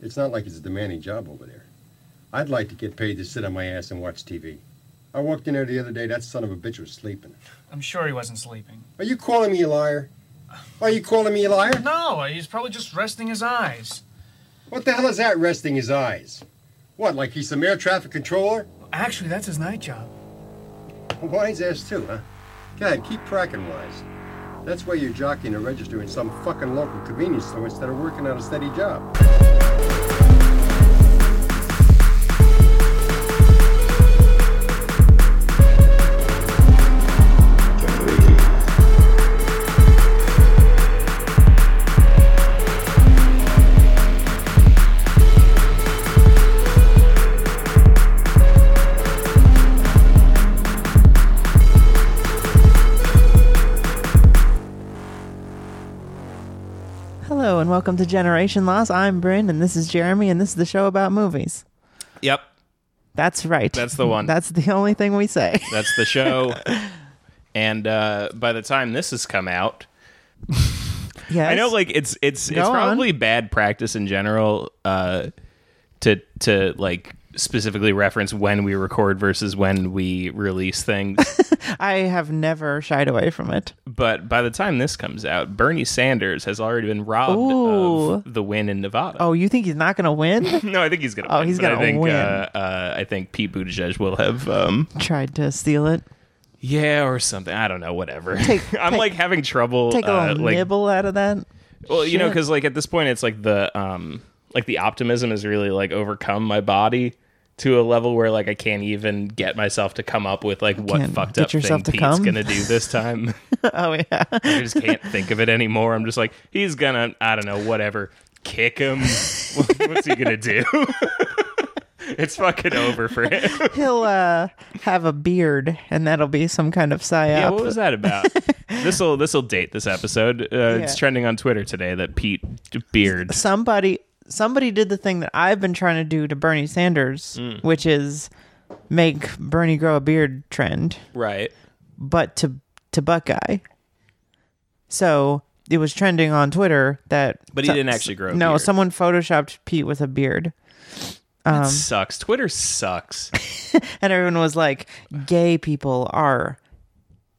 It's not like it's a demanding job over there. I'd like to get paid to sit on my ass and watch TV. I walked in there the other day, that son of a bitch was sleeping. I'm sure he wasn't sleeping. Are you calling me a liar? Are you calling me a liar? No, he's probably just resting his eyes. What the hell is that resting his eyes? What, like he's some air traffic controller? Actually, that's his night job. Wise ass too, huh? God, keep cracking wise. That's why you're jockeying to register in some fucking local convenience store instead of working on a steady job. And welcome to Generation Loss. I'm Bryn and this is Jeremy and this is the show about movies. Yep, That's right. That's the one. That's the only thing we say. that's the show. and uh, by the time this has come out, yes. I know like it's it's Go it's on. probably bad practice in general uh, to to like specifically reference when we record versus when we release things. I have never shied away from it. but by the time this comes out, Bernie Sanders has already been robbed Ooh. of the win in Nevada. Oh, you think he's not going to win? no, I think he's gonna. Oh, win, he's gonna win. Uh, uh, I think Pete Buttigieg will have. Um, Tried to steal it. yeah, or something. I don't know. Whatever. Take- I'm take- like having trouble. Take a uh, like nibble out of that. Well, you know, because like at this point, it's like the um, like the optimism has really like overcome my body to a level where like I can't even get myself to come up with like what Can't fucked up thing to Pete's come? gonna do this time. oh yeah. I just can't think of it anymore. I'm just like he's gonna I don't know whatever kick him. What's he gonna do? it's fucking over for him. He'll uh have a beard and that'll be some kind of psyop. Yeah, what was that about? this will this will date this episode. Uh, It's trending on Twitter today that Pete Beard. somebody somebody did the thing that I've been trying to do to Bernie Sanders, Mm. which is make Bernie grow a beard trend. Right. but to to Buckeye. So it was trending on Twitter that, But he didn't actually grow a no, beard. someone photoshopped Pete with a beard, That sucks. Twitter sucks. and everyone was like, "Gay people are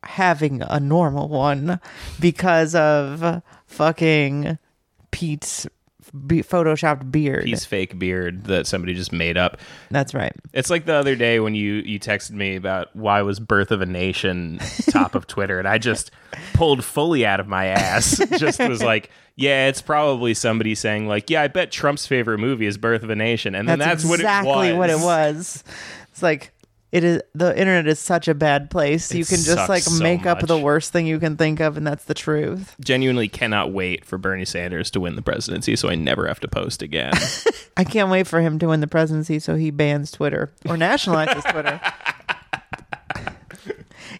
having a normal one because of fucking Pete's be- photoshopped beard." He's fake beard that somebody just made up. That's right. It's like the other day when you you texted me about why was Birth of a Nation top of Twitter, and I just pulled fully out of my ass. Just was like, yeah, it's probably somebody saying like, yeah, I bet Trump's favorite movie is Birth of a Nation, and then That's, that's, exactly what it was. what it was. It's like it is. The internet is such a bad place. you can just like so make up the worst thing you can think of, and that's the truth. Genuinely cannot wait for Bernie Sanders to win the presidency, so I never have to post again. I can't wait for him to win the presidency so he bans Twitter or nationalizes Twitter.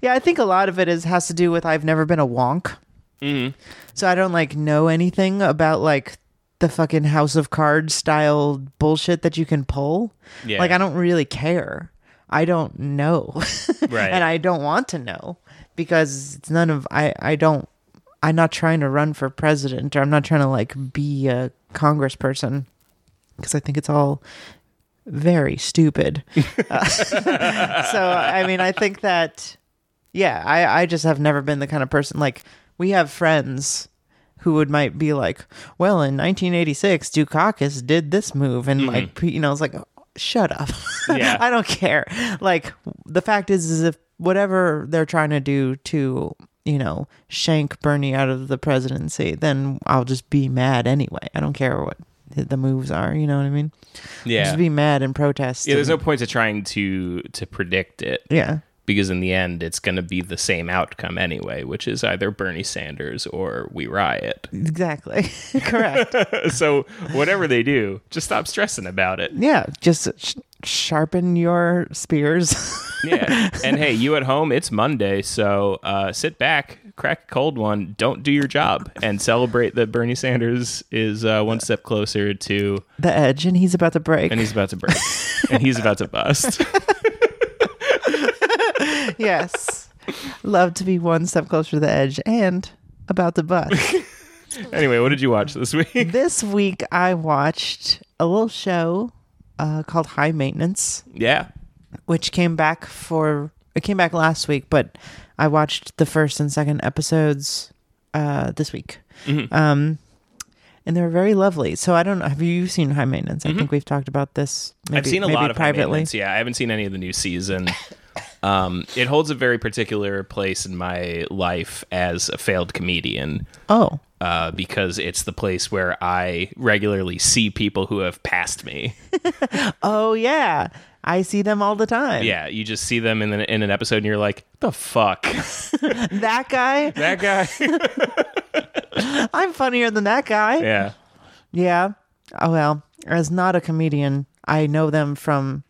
yeah, I think a lot of it is has to do with I've never been a wonk. Mm-hmm. So I don't like know anything about like the fucking House of Cards style bullshit that you can pull. Yeah. Like I don't really care. I don't know. Right. and I don't want to know because it's none of I I don't I'm not trying to run for president or I'm not trying to like be a congressperson because I think it's all very stupid. Uh, so I mean I think that yeah, I I just have never been the kind of person like we have friends who would might be like, well, in 1986, Dukakis did this move, and like, you know, it's like, shut up. Yeah. I don't care. Like, the fact is, is if whatever they're trying to do to, you know, shank Bernie out of the presidency, then I'll just be mad anyway. I don't care what the moves are. You know what I mean? yeah. Just be mad and protest. yeah, there's no point to trying to to predict it. yeah. Because in the end it's going to be the same outcome anyway which is either bernie sanders or we riot Exactly. Correct. so whatever they do just stop stressing about it yeah. Just sh- sharpen your spears. yeah and hey you at home it's monday so uh, sit back crack a cold one don't do your job and celebrate that bernie sanders is uh, one step closer to the edge, and he's about to break. and he's about to break and he's about to bust yes. Love to be one step closer to the edge and about the butt. anyway what did you watch this week this week I watched a little show uh, called High Maintenance, Yeah. which came back for it came back last week, but I watched the first and second episodes uh, this week. Mm-hmm. Um, and they were very lovely. So I don't know. Have you seen High Maintenance? I think we've talked about this. Maybe, Mm-hmm. I've seen a lot of privately. Yeah, I haven't seen any of the new season. um, it holds a very particular place in my life as a failed comedian Oh, uh, because it's the place where I regularly see people who have passed me. oh yeah, I see them all the time. yeah, you just see them in, the, in an episode and you're like, the fuck? that guy. that guy? I'm funnier than that guy. yeah. Yeah. Oh well, as not a comedian, I know them from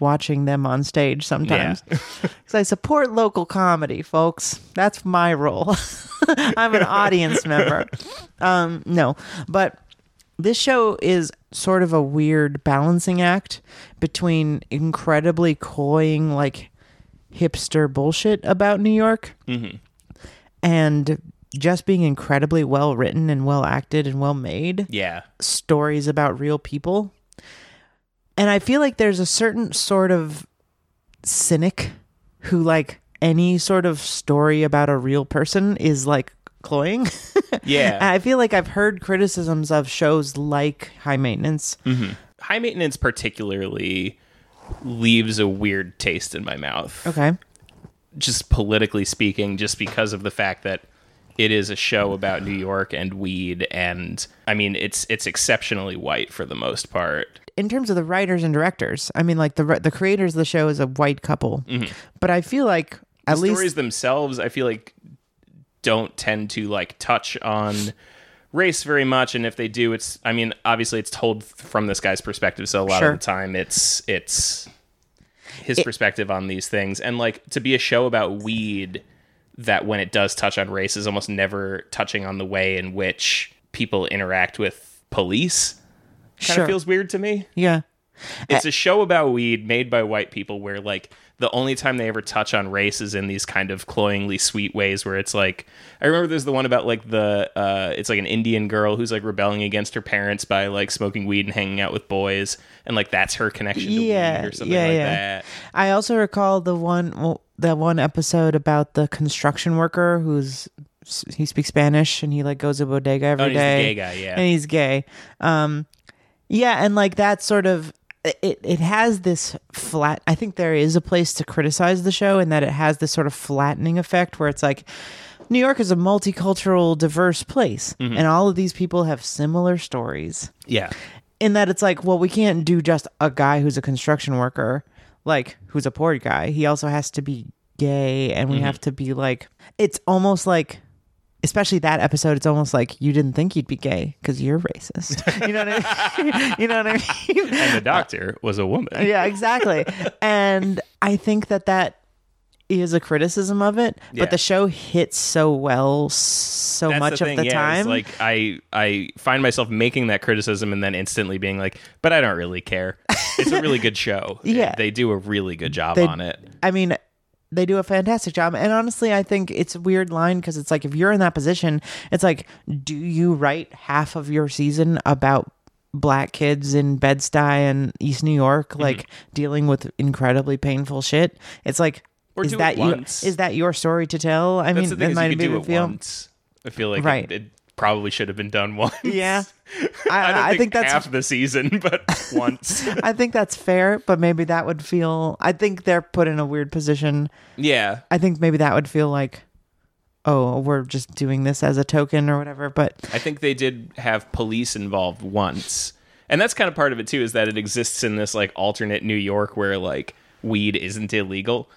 watching them on stage sometimes. Because I support local comedy, folks. That's my role. I'm an audience member. Um, no, but this show is sort of a weird balancing act between incredibly cloying, like hipster bullshit about New York and just being incredibly well written and well acted and well made Yeah. stories about real people. And I feel like there's a certain sort of cynic who like any sort of story about a real person is like cloying. Yeah. I feel like I've heard criticisms of shows like High Maintenance. Mm-hmm. High maintenance particularly leaves a weird taste in my mouth. Okay. just politically speaking, just because of the fact that it is a show about New York and weed, and I mean, it's it's exceptionally white for the most part. In terms of the writers and directors, I mean like the the creators of the show is a white couple. Mm-hmm. But I feel like at least the least stories themselves, I feel like, don't tend to like touch on race very much, and if they do, it's I mean, obviously, it's told from this guy's perspective, so a lot Sure. of the time, it's it's his perspective on these things, and like to be a show about weed that when it does touch on race is almost never touching on the way in which people interact with police. Kind Sure. of feels weird to me. yeah. It's a show about weed made by white people where like the only time they ever touch on race is in these kind of cloyingly sweet ways where it's like I remember there's the one about like the uh it's like an Indian girl who's like rebelling against her parents by like smoking weed and hanging out with boys and like that's her connection to Yeah, weed or something yeah, like yeah. that. I also recall the one well, that one episode about the construction worker who's he speaks Spanish and he like goes to bodega every Oh, day. he's the gay guy, yeah. and he's gay. Um, yeah, and like that sort of it. It has this flat. I think there is a place to criticize the show in that it has this sort of flattening effect where it's like. New York is a multicultural, diverse place, Mm-hmm. and all of these people have similar stories Yeah. in that it's like, well, we can't do just a guy who's a construction worker, like who's a poor guy. He also has to be gay, and we have to be like, it's almost like, especially that episode, it's almost like you didn't think you'd be gay because you're racist. You know what I mean? you know what I mean? And the doctor was a woman. yeah, exactly. and I think that that is a criticism of it, Yeah. but the show hits so well so That's much the of the yeah, time. Like I, I find myself making that criticism and then instantly being like, "But I don't really care." It's a really good show. Yeah. they do a really good job They- on it. I mean, they do a fantastic job. And honestly, I think it's a weird line because it's like if you're in that position, it's like, do you write half of your season about black kids in Bed-Stuy and East New York, Mm-hmm. like dealing with incredibly painful shit? It's like, Or is that you? Is that your story to tell? I That's mean, that might be do it feel. once. I feel like Right. it, it probably should have been done once. Yeah, I, I, I think, think that's half the season, but once. I think that's fair, but maybe that would feel. I think they're put in a weird position. yeah, I think maybe that would feel like, oh, we're just doing this as a token or whatever. But I think they did have police involved once, and that's kind of part of it too. Is that it exists in this like alternate New York where like weed isn't illegal.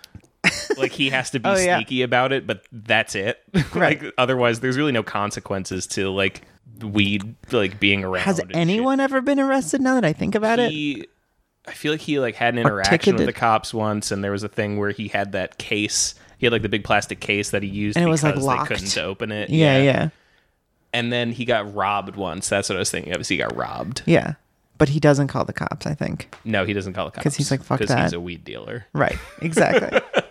like he has to be Oh, yeah. sneaky about it, but that's it. Right. like otherwise, there's really no consequences to like weed like being around. has and shit. anyone ever been arrested? Now that I think about it, I feel like he like had an interaction with the cops once, and there was a thing where he had that case. He had like the big plastic case that he used And it was, like, locked. they couldn't open it. yeah, yeah, And then he got robbed once. That's what I was thinking of. Is he got robbed? yeah. But he doesn't call the cops. I think. No, he doesn't call the cops because he's like, "Fuck that. he's a weed dealer. Right. Exactly.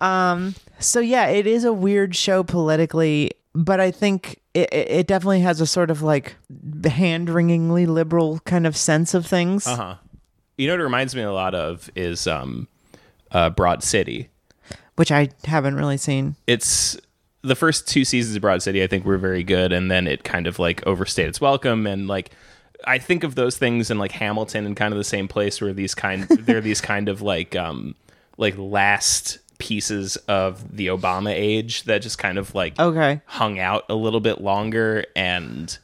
um. So yeah, it is a weird show politically. but I think it, it it definitely has a sort of like hand wringingly liberal kind of sense of things. Uh huh. You know what it reminds me a lot of is um, uh, Broad City. which I haven't really seen. It's the first two seasons of Broad City. I think were very good, and then it kind of like overstayed its welcome. And like, I think of those things in like Hamilton and kind of the same place where these kind they're these kind of like um like last pieces of the Obama age that just kind of like Okay. hung out a little bit longer and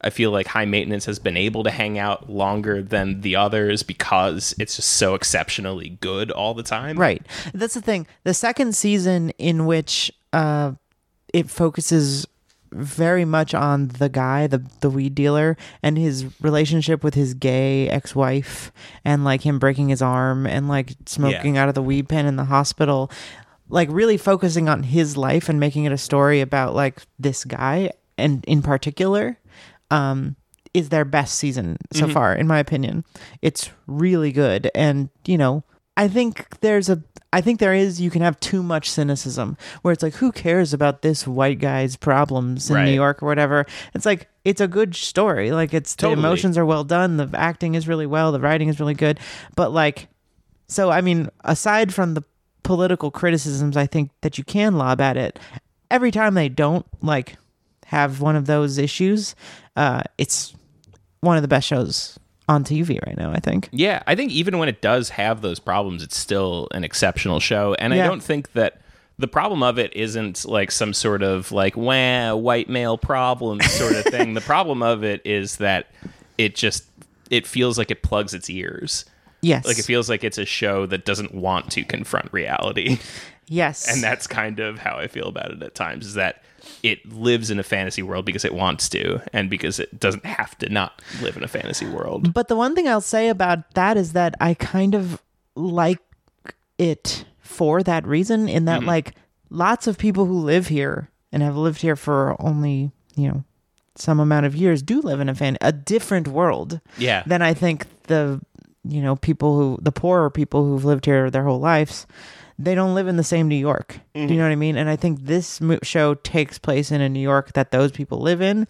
I feel like high maintenance has been able to hang out longer than the others because it's just so exceptionally good all the time. Right. That's the thing. The second season in which uh it focuses very much on the guy, the the weed dealer, and his relationship with his gay ex wife and like him breaking his arm and like smoking out of the weed pen in the hospital. Like really focusing on his life and making it a story about like this guy and in particular um is their best season so far in my opinion it's really good and you know i think there's a i think there is you can have too much cynicism where it's like who cares about this white guy's problems in Right. new york or whatever? It's like it's a good story. Like it's Totally. the emotions are well done. The acting is really well. The writing is really good. But like so i mean aside from the political criticisms i think that you can lob at it. Every time they don't like have one of those issues uh it's one of the best shows on tv right now i think Yeah, I think even when it does have those problems, it's still an exceptional show. And I don't think that the problem of it isn't like some sort of like wah white male problem sort of thing. the problem of it is that it just it feels like it plugs its ears. yes Like it feels like it's a show that doesn't want to confront reality. yes and that's kind of how I feel about it at times is that it lives in a fantasy world because it wants to and because it doesn't have to not live in a fantasy world. But the one thing I'll say about that is that I kind of like it for that reason, in that, mm-hmm. like, lots of people who live here and have lived here for only, you know, some amount of years do live in a fan a different world Yeah. than I think the you know people who the poorer people who've lived here their whole lives they don't live in the same New York. Do you know what I mean? And I think this mo- show takes place in a New York that those people live in,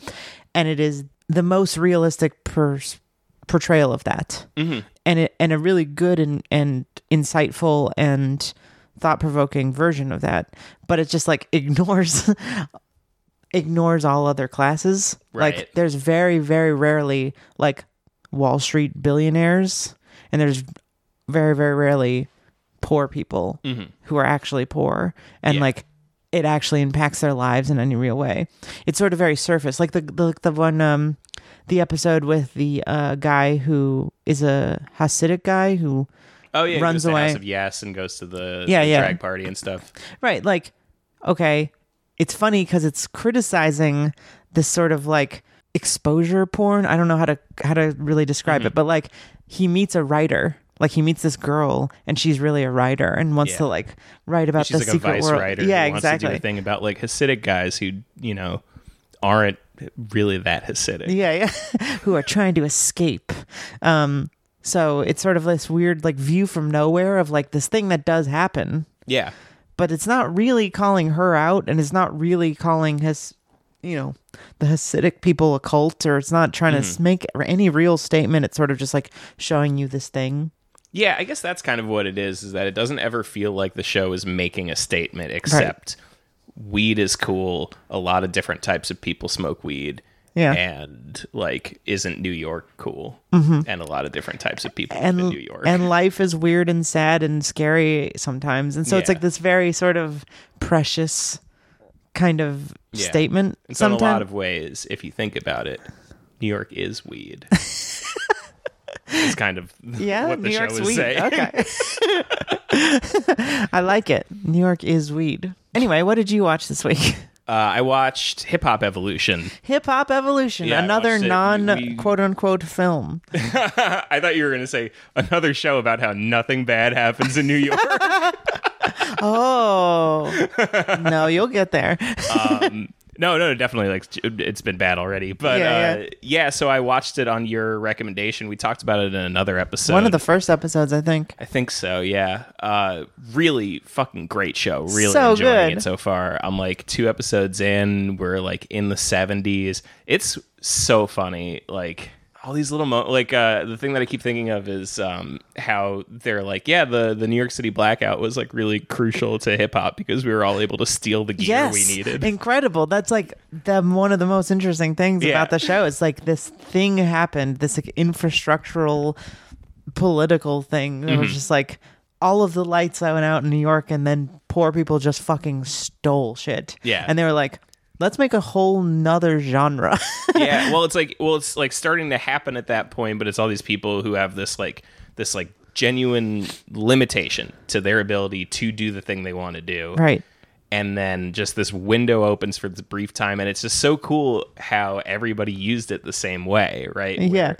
and it is the most realistic pers- portrayal of that, mm-hmm. and it and a really good and and insightful and thought provoking version of that. But it just like ignores ignores all other classes. Right. Like there's very very rarely like Wall Street billionaires, and there's very very rarely poor people who are actually poor and Yeah. like it actually impacts their lives in any real way. It's sort of very surface, like the the, the one um the episode with the uh guy who is a Hasidic guy who Oh yeah, runs away. House of Yes and goes to the, Yeah, the yeah. drag party and stuff. Right. Like, okay, it's funny because it's criticizing this sort of like exposure porn. I don't know how to how to really describe Mm-hmm. it, but like he meets a writer. Like he meets this girl, and she's really a writer and wants Yeah. to like write about She's the like a secret vice world. writer yeah, who wants to do exactly. a thing about like Hasidic guys who you know aren't really that Hasidic. Yeah, yeah. Who are trying to escape. Um, so it's sort of this weird like view from nowhere of like this thing that does happen, Yeah. but it's not really calling her out and it's not really calling his you know the hasidic people a cult or it's not trying to s- make any real statement it's sort of just like showing you this thing Yeah, I guess that's kind of what it is, is that it doesn't ever feel like the show is making a statement except weed is cool. A lot of different types of people smoke weed. Yeah. And like isn't New York cool? And a lot of different types of people Mm-hmm. and in New York. and life is weird and sad and scary sometimes and so it's like this very sort of precious kind of Yeah. statement so in a lot of ways, if you think about it, New York is weed. it's kind of yeah what the new show york's is weed saying. okay i like it new york is weed anyway what did you watch this week Uh, I watched Hip Hop Evolution. Hip Hop Evolution, Yeah, another non We- quote unquote film. I thought you were going to say another show about how nothing bad happens in New York. Oh, no, you'll get there. No, no, definitely. Like it's been bad already, but Yeah, uh, yeah. yeah. So I watched it on your recommendation. We talked about it in another episode. One of the first episodes, I think. I think so. Yeah. Uh, really fucking great show. Really So enjoying good. it so far. I'm like two episodes in. We're like in the 70s. It's so funny. Like all these little mo- like uh the thing that I keep thinking of is um how they're like yeah the the New York City blackout was like really crucial to hip hop because we were all able to steal the gear yes, we needed. incredible. That's like the one of the most interesting things Yeah. about the show. It's like this thing happened, this like infrastructural, political thing. It Mm-hmm. was just like all of the lights that went out in New York, and then poor people just fucking stole shit. Yeah. and they were like, let's make a whole nother genre. yeah well it's like well it's like starting to happen at that point but it's all these people who have this like this like genuine limitation to their ability to do the thing they want to do right. and then just this window opens for this brief time and it's just so cool how everybody used it the same way right Yeah.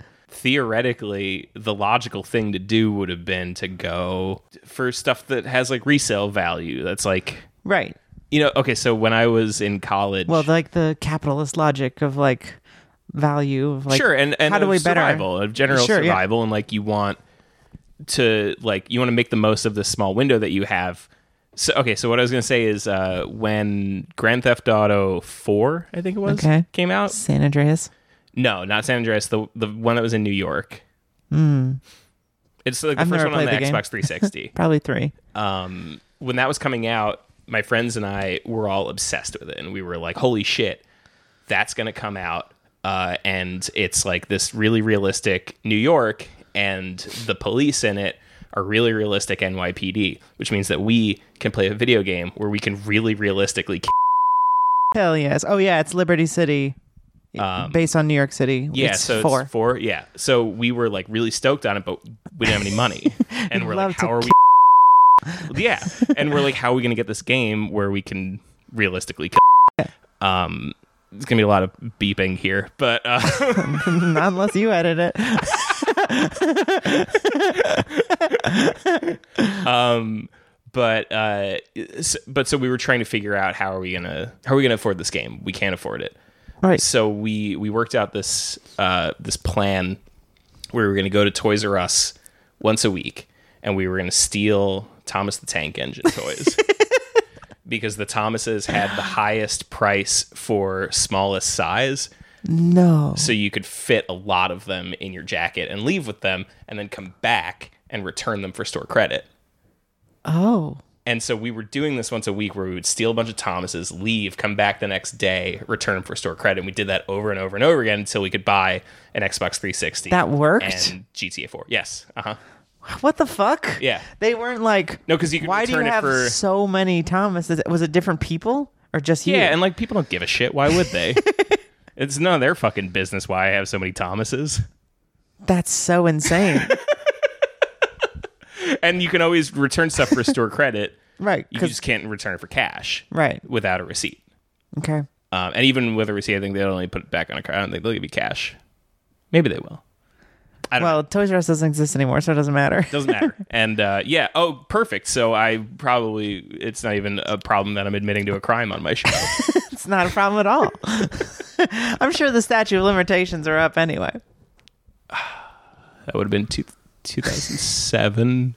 Theoretically the logical thing to do would have been to go for stuff that has like resale value that's like Right. You know okay so when i was in college Well, like the capitalist logic of like value of like sure and, and how do we better survival of general Sure, yeah. survival and like you want to like you want to make the most of this small window that you have so okay so what i was going to say is uh when grand theft auto 4 i think it was Okay. came out San Andreas. no not san andreas the the one that was in new york it's like the I've first one on the the xbox 360 Probably three. um, when that was coming out, my friends and I were all obsessed with it, and we were like, "Holy shit, that's gonna come out!" Uh, and it's like this really realistic New York, and the police in it are really realistic NYPD, which means that we can play a video game where we can really realistically. Hell yes. Oh yeah, it's Liberty City, Um, based on New York City. yeah, it's so four. it's four. Yeah, so we were like really stoked on it, but we didn't have any money, and we're like, to "How are we?" yeah, and we're like, "How are we going to get this game where we can realistically?" Kill? Um, there's gonna be a lot of beeping here, but uh, Not unless you edit it. um, but uh, but so we were trying to figure out how are we gonna how are we gonna afford this game? We can't afford it. Right. So we we worked out this uh, this plan where we were going to go to Toys R Us once a week, and we were going to steal Thomas the Tank Engine toys because the Thomases had the highest price for smallest size, No. so you could fit a lot of them in your jacket and leave with them, and then come back and return them for store credit. Oh. And so we were doing this once a week where we would steal a bunch of Thomases, leave, come back the next day, return for store credit. And we did that over and over and over again until we could buy an Xbox 360. That worked? And GTA 4. Yes. Uh huh. What the fuck? Yeah. They weren't like. No, 'cause you could Why do you return it have for- so many Thomases? Was it different people or just you? Yeah. And like people don't give a shit. Why would they? it's none of their fucking business why I have so many Thomases. That's so insane. And you can always return stuff for store credit. right. You 'cause- just can't return it for cash right. without a receipt. Okay. Um, and even with a receipt, I think they'll only put it back on a card. I don't think they'll give you cash. Maybe they will. Don't know. Well, Toys R Us doesn't exist anymore, so it doesn't matter. Doesn't matter. and uh, yeah, oh, perfect. So I probably it's not even a problem that I'm admitting to a crime on my show. it's not a problem at all. I'm sure the statute of limitations are up anyway. that would have been two, 2007.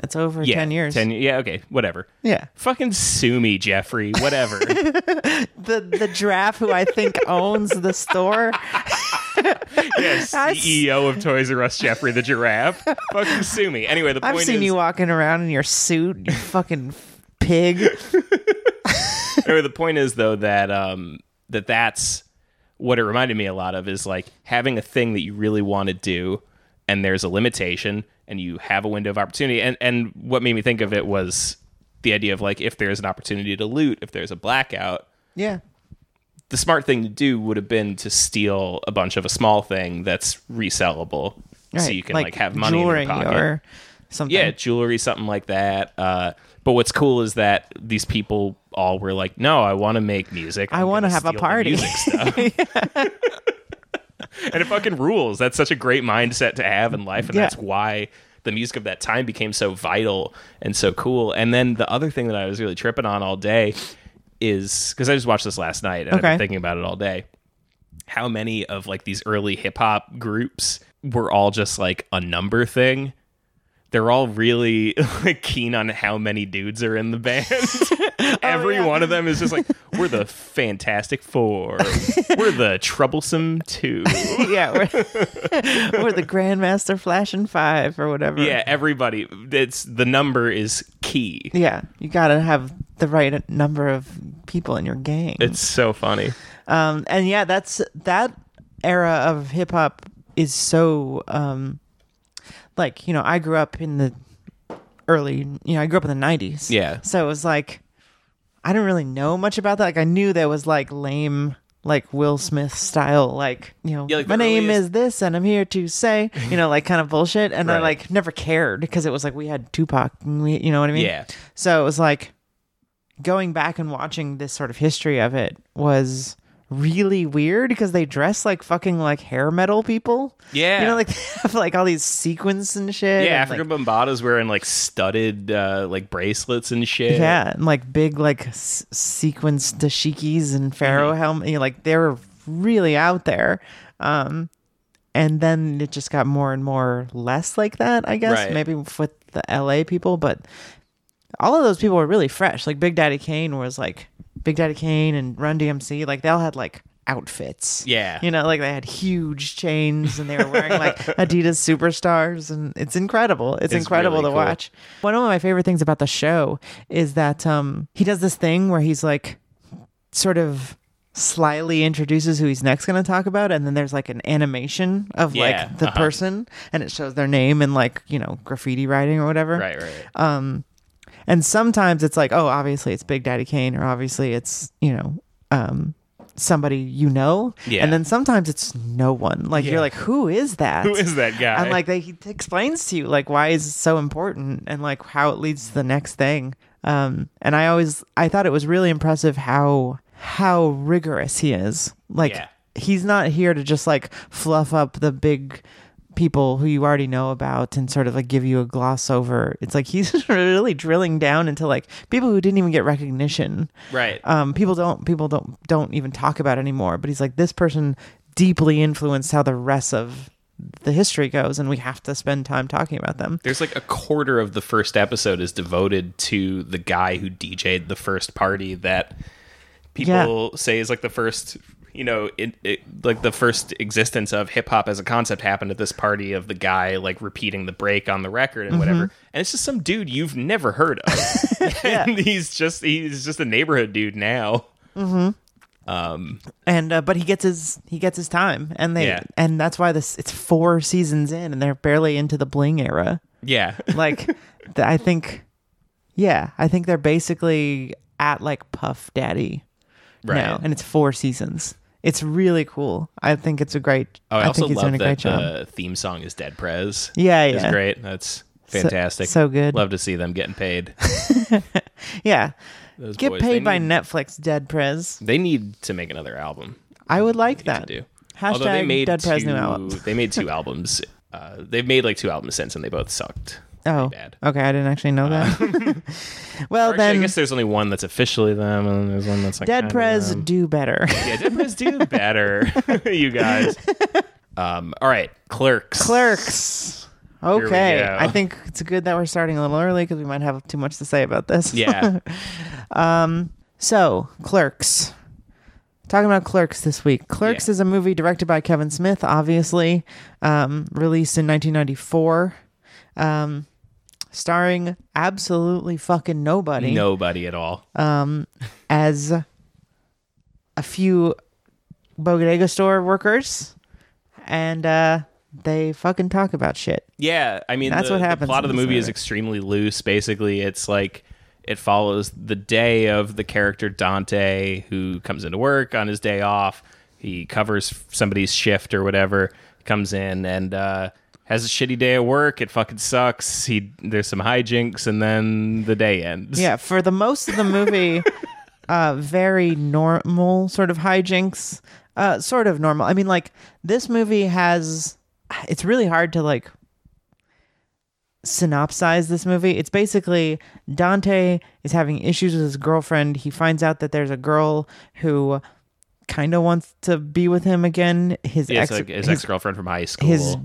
That's over yeah, 10 years. 10, yeah, okay, whatever. Yeah. Fucking sue me, Geoffrey. Whatever. The the giraffe who I think owns the store. yes, s- CEO of Toys R Us, Geoffrey the giraffe. Fucking sue me. Anyway, the I've point seen is, you walking around in your suit, you fucking pig. anyway, the point is though that um that that's what it reminded me a lot of is like having a thing that you really want to do and there's a limitation and you have a window of opportunity and and what made me think of it was the idea of like if there's an opportunity to loot if there's a blackout Yeah. the smart thing to do would have been to steal a bunch of a small thing that's resellable so you can like, have money in your pocket or something. yeah, jewelry, something like that. Uh, but what's cool is that these people all were like, "No, I want to make music. I I'm wanna have a party." music stuff." and it fucking rules. That's such a great mindset to have in life, and Yeah. that's why the music of that time became so vital and so cool. And then the other thing that I was really tripping on all day is because I just watched this last night and I've been thinking about it all day. How many of like these early hip hop groups were all just like a number thing? They're all really like, keen on how many dudes are in the band. Every yeah. one of them is just like, we're the Fantastic Four, we're the Troublesome Two. yeah, we're, we're the Grandmaster Flash and Five or whatever. yeah, everybody. It's the number is key. yeah. You gotta have the right number of people in your gang. It's so funny. Um, and yeah, that's that era of hip hop is so um, like you know I grew up in the early you know I grew up in the '90s. Yeah. so it was like I didn't really know much about that. Like I knew there was like lame. Like Will Smith style, like you know, Yeah, like my name earliest- is this, and I'm here to say, you know, like kind of bullshit. And I like never cared because it was like we had Tupac, and we, you know what I mean? Yeah. So it was like going back and watching this sort of history of it was really weird because they dress like fucking like hair metal people. Yeah. You know, like they have like all these sequins and shit. Yeah, and, Afrika like, Bambaataa's wearing like studded uh, like bracelets and shit. yeah, and like big like s- sequins dashikis and pharaoh Mm-hmm. helmet. You know, like they were really out there. Um, and then it just got more and more less like that. I guess Right. maybe with the LA people, but all of those people were really fresh. Like Big Daddy Kane was like Big Daddy Kane and Run DMC. Like they all had like outfits. Yeah. You know, like they had huge chains and they were wearing like Adidas superstars and it's incredible. It's, It's incredible really to cool. watch. One of my favorite things about the show is that um he does this thing where he's like sort of slyly introduces who he's next going to talk about and then there's like an animation of Yeah, like the uh-huh. person and it shows their name and like, you know, graffiti writing or whatever. Right, right. Um, and sometimes it's like, oh, obviously it's Big Daddy Kane, or obviously it's you know, um, somebody you know. Yeah. And then sometimes it's no one. Like Yeah. you're like, who is that? Who is that guy? And like they he explains to you like why is it so important and like how it leads to the next thing. Um, and I always I thought it was really impressive how how rigorous he is. Like Yeah. he's not here to just like fluff up the big people who you already know about and sort of like give you a gloss over. It's like he's really drilling down into like people who didn't even get recognition. right. Um, people don't people don't don't even talk about anymore. But he's like this person deeply influenced how the rest of the history goes, and we have to spend time talking about them. There's like a quarter of the first episode is devoted to the guy who DJ'd the first party that people say is like the first, you know, it, it, like the first existence of hip hop as a concept happened at this party of the guy like repeating the break on the record and whatever. Mm-hmm. And it's just some dude you've never heard of. and he's just he's just a neighborhood dude now. Mm-hmm. Um, and uh, but he gets his he gets his time and they Yeah. and that's why this it's four seasons in and they're barely into the bling era Yeah. like th- i think yeah i think they're basically at like puff daddy now Right. and it's four seasons it's really cool i think it's a great Oh, I, i, also think he's love doing a great that job the theme song is Dead Prez. Yeah, yeah, It's great. That's fantastic. so good. Love to see them getting paid. yeah Those get boys, paid by need- netflix dead prez They need to make another album. i would like that do. hashtag Although they made dead two, prez new album they made two albums. Uh, they've made like two albums since, and they both sucked. Oh bad. okay i didn't actually know that well Or actually, then I guess there's only one that's officially them, and then there's one that's like dead kinda prez them. do better Yeah, Dead Prez do better, you guys. Um, all right, Clerks. Clerks. we Okay, go. I think it's good that we're starting a little early because we might have too much to say about this. Yeah, Um So, Clerks. Talking about Clerks this week. Clerks Yeah. is a movie directed by Kevin Smith, obviously, um, released in 1994, um, starring absolutely fucking nobody nobody at all. Um, as a few bodega store workers, and uh, they fucking talk about shit. Yeah, I mean, That's the, what the happens plot of the this movie is extremely loose. Basically, it's like it follows the day of the character Dante, who comes into work on his day off. He covers somebody's shift or whatever. Comes in and uh, has a shitty day at work. It fucking sucks. He there's some hijinks, and then the day ends. Yeah, for the most of the movie, uh, very normal sort of hijinks. Uh, sort of normal. I mean, like this movie has. It's really hard to like. synopsize this movie, it's basically Dante is having issues with his girlfriend. He finds out that there's a girl who kind of wants to be with him again. His Yeah, ex, like his, his, ex girlfriend from high school. his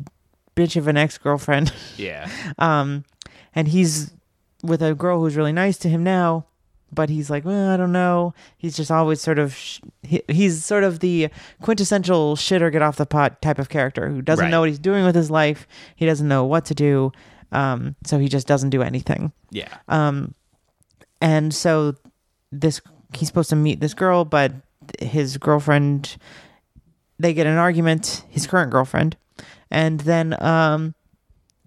bitch of an ex girlfriend. yeah, um, and he's with a girl who's really nice to him now. But he's like, well, I don't know. He's just always sort of, sh- he, he's sort of the quintessential shit or get off the pot type of character who doesn't Right. know what he's doing with his life. He doesn't know what to do. Um, so he just doesn't do anything. yeah, Um, and so this he's supposed to meet this girl, but his girlfriend they get an argument, his current girlfriend, and then um,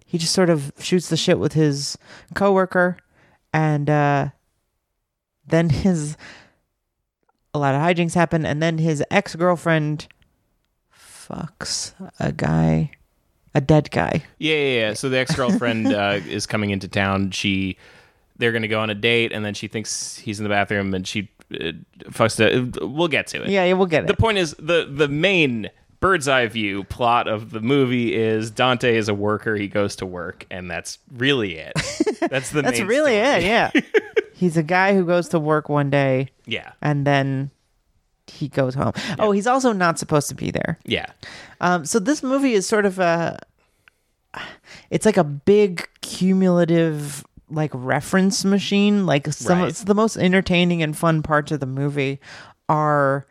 he just sort of shoots the shit with his coworker, and uh, then his a lot of hijinks happen, and then his ex girlfriend fucks a guy, a dead guy. yeah, yeah. yeah. So the ex girlfriend uh, is coming into town. She, they're gonna go on a date, and then she thinks he's in the bathroom, and she uh, fucks. The, we'll get to it. Yeah, yeah, we'll get it. the point is the the main bird's eye view plot of the movie is Dante is a worker. He goes to work, and that's really it. That's the That's really story. it. Yeah. He's a guy who goes to work one day Yeah, and then he goes home. Oh, he's also not supposed to be there. yeah, Um, so this movie is sort of a. It's like a big cumulative like reference machine. Like some, Right. it's the most entertaining and fun parts of the movie are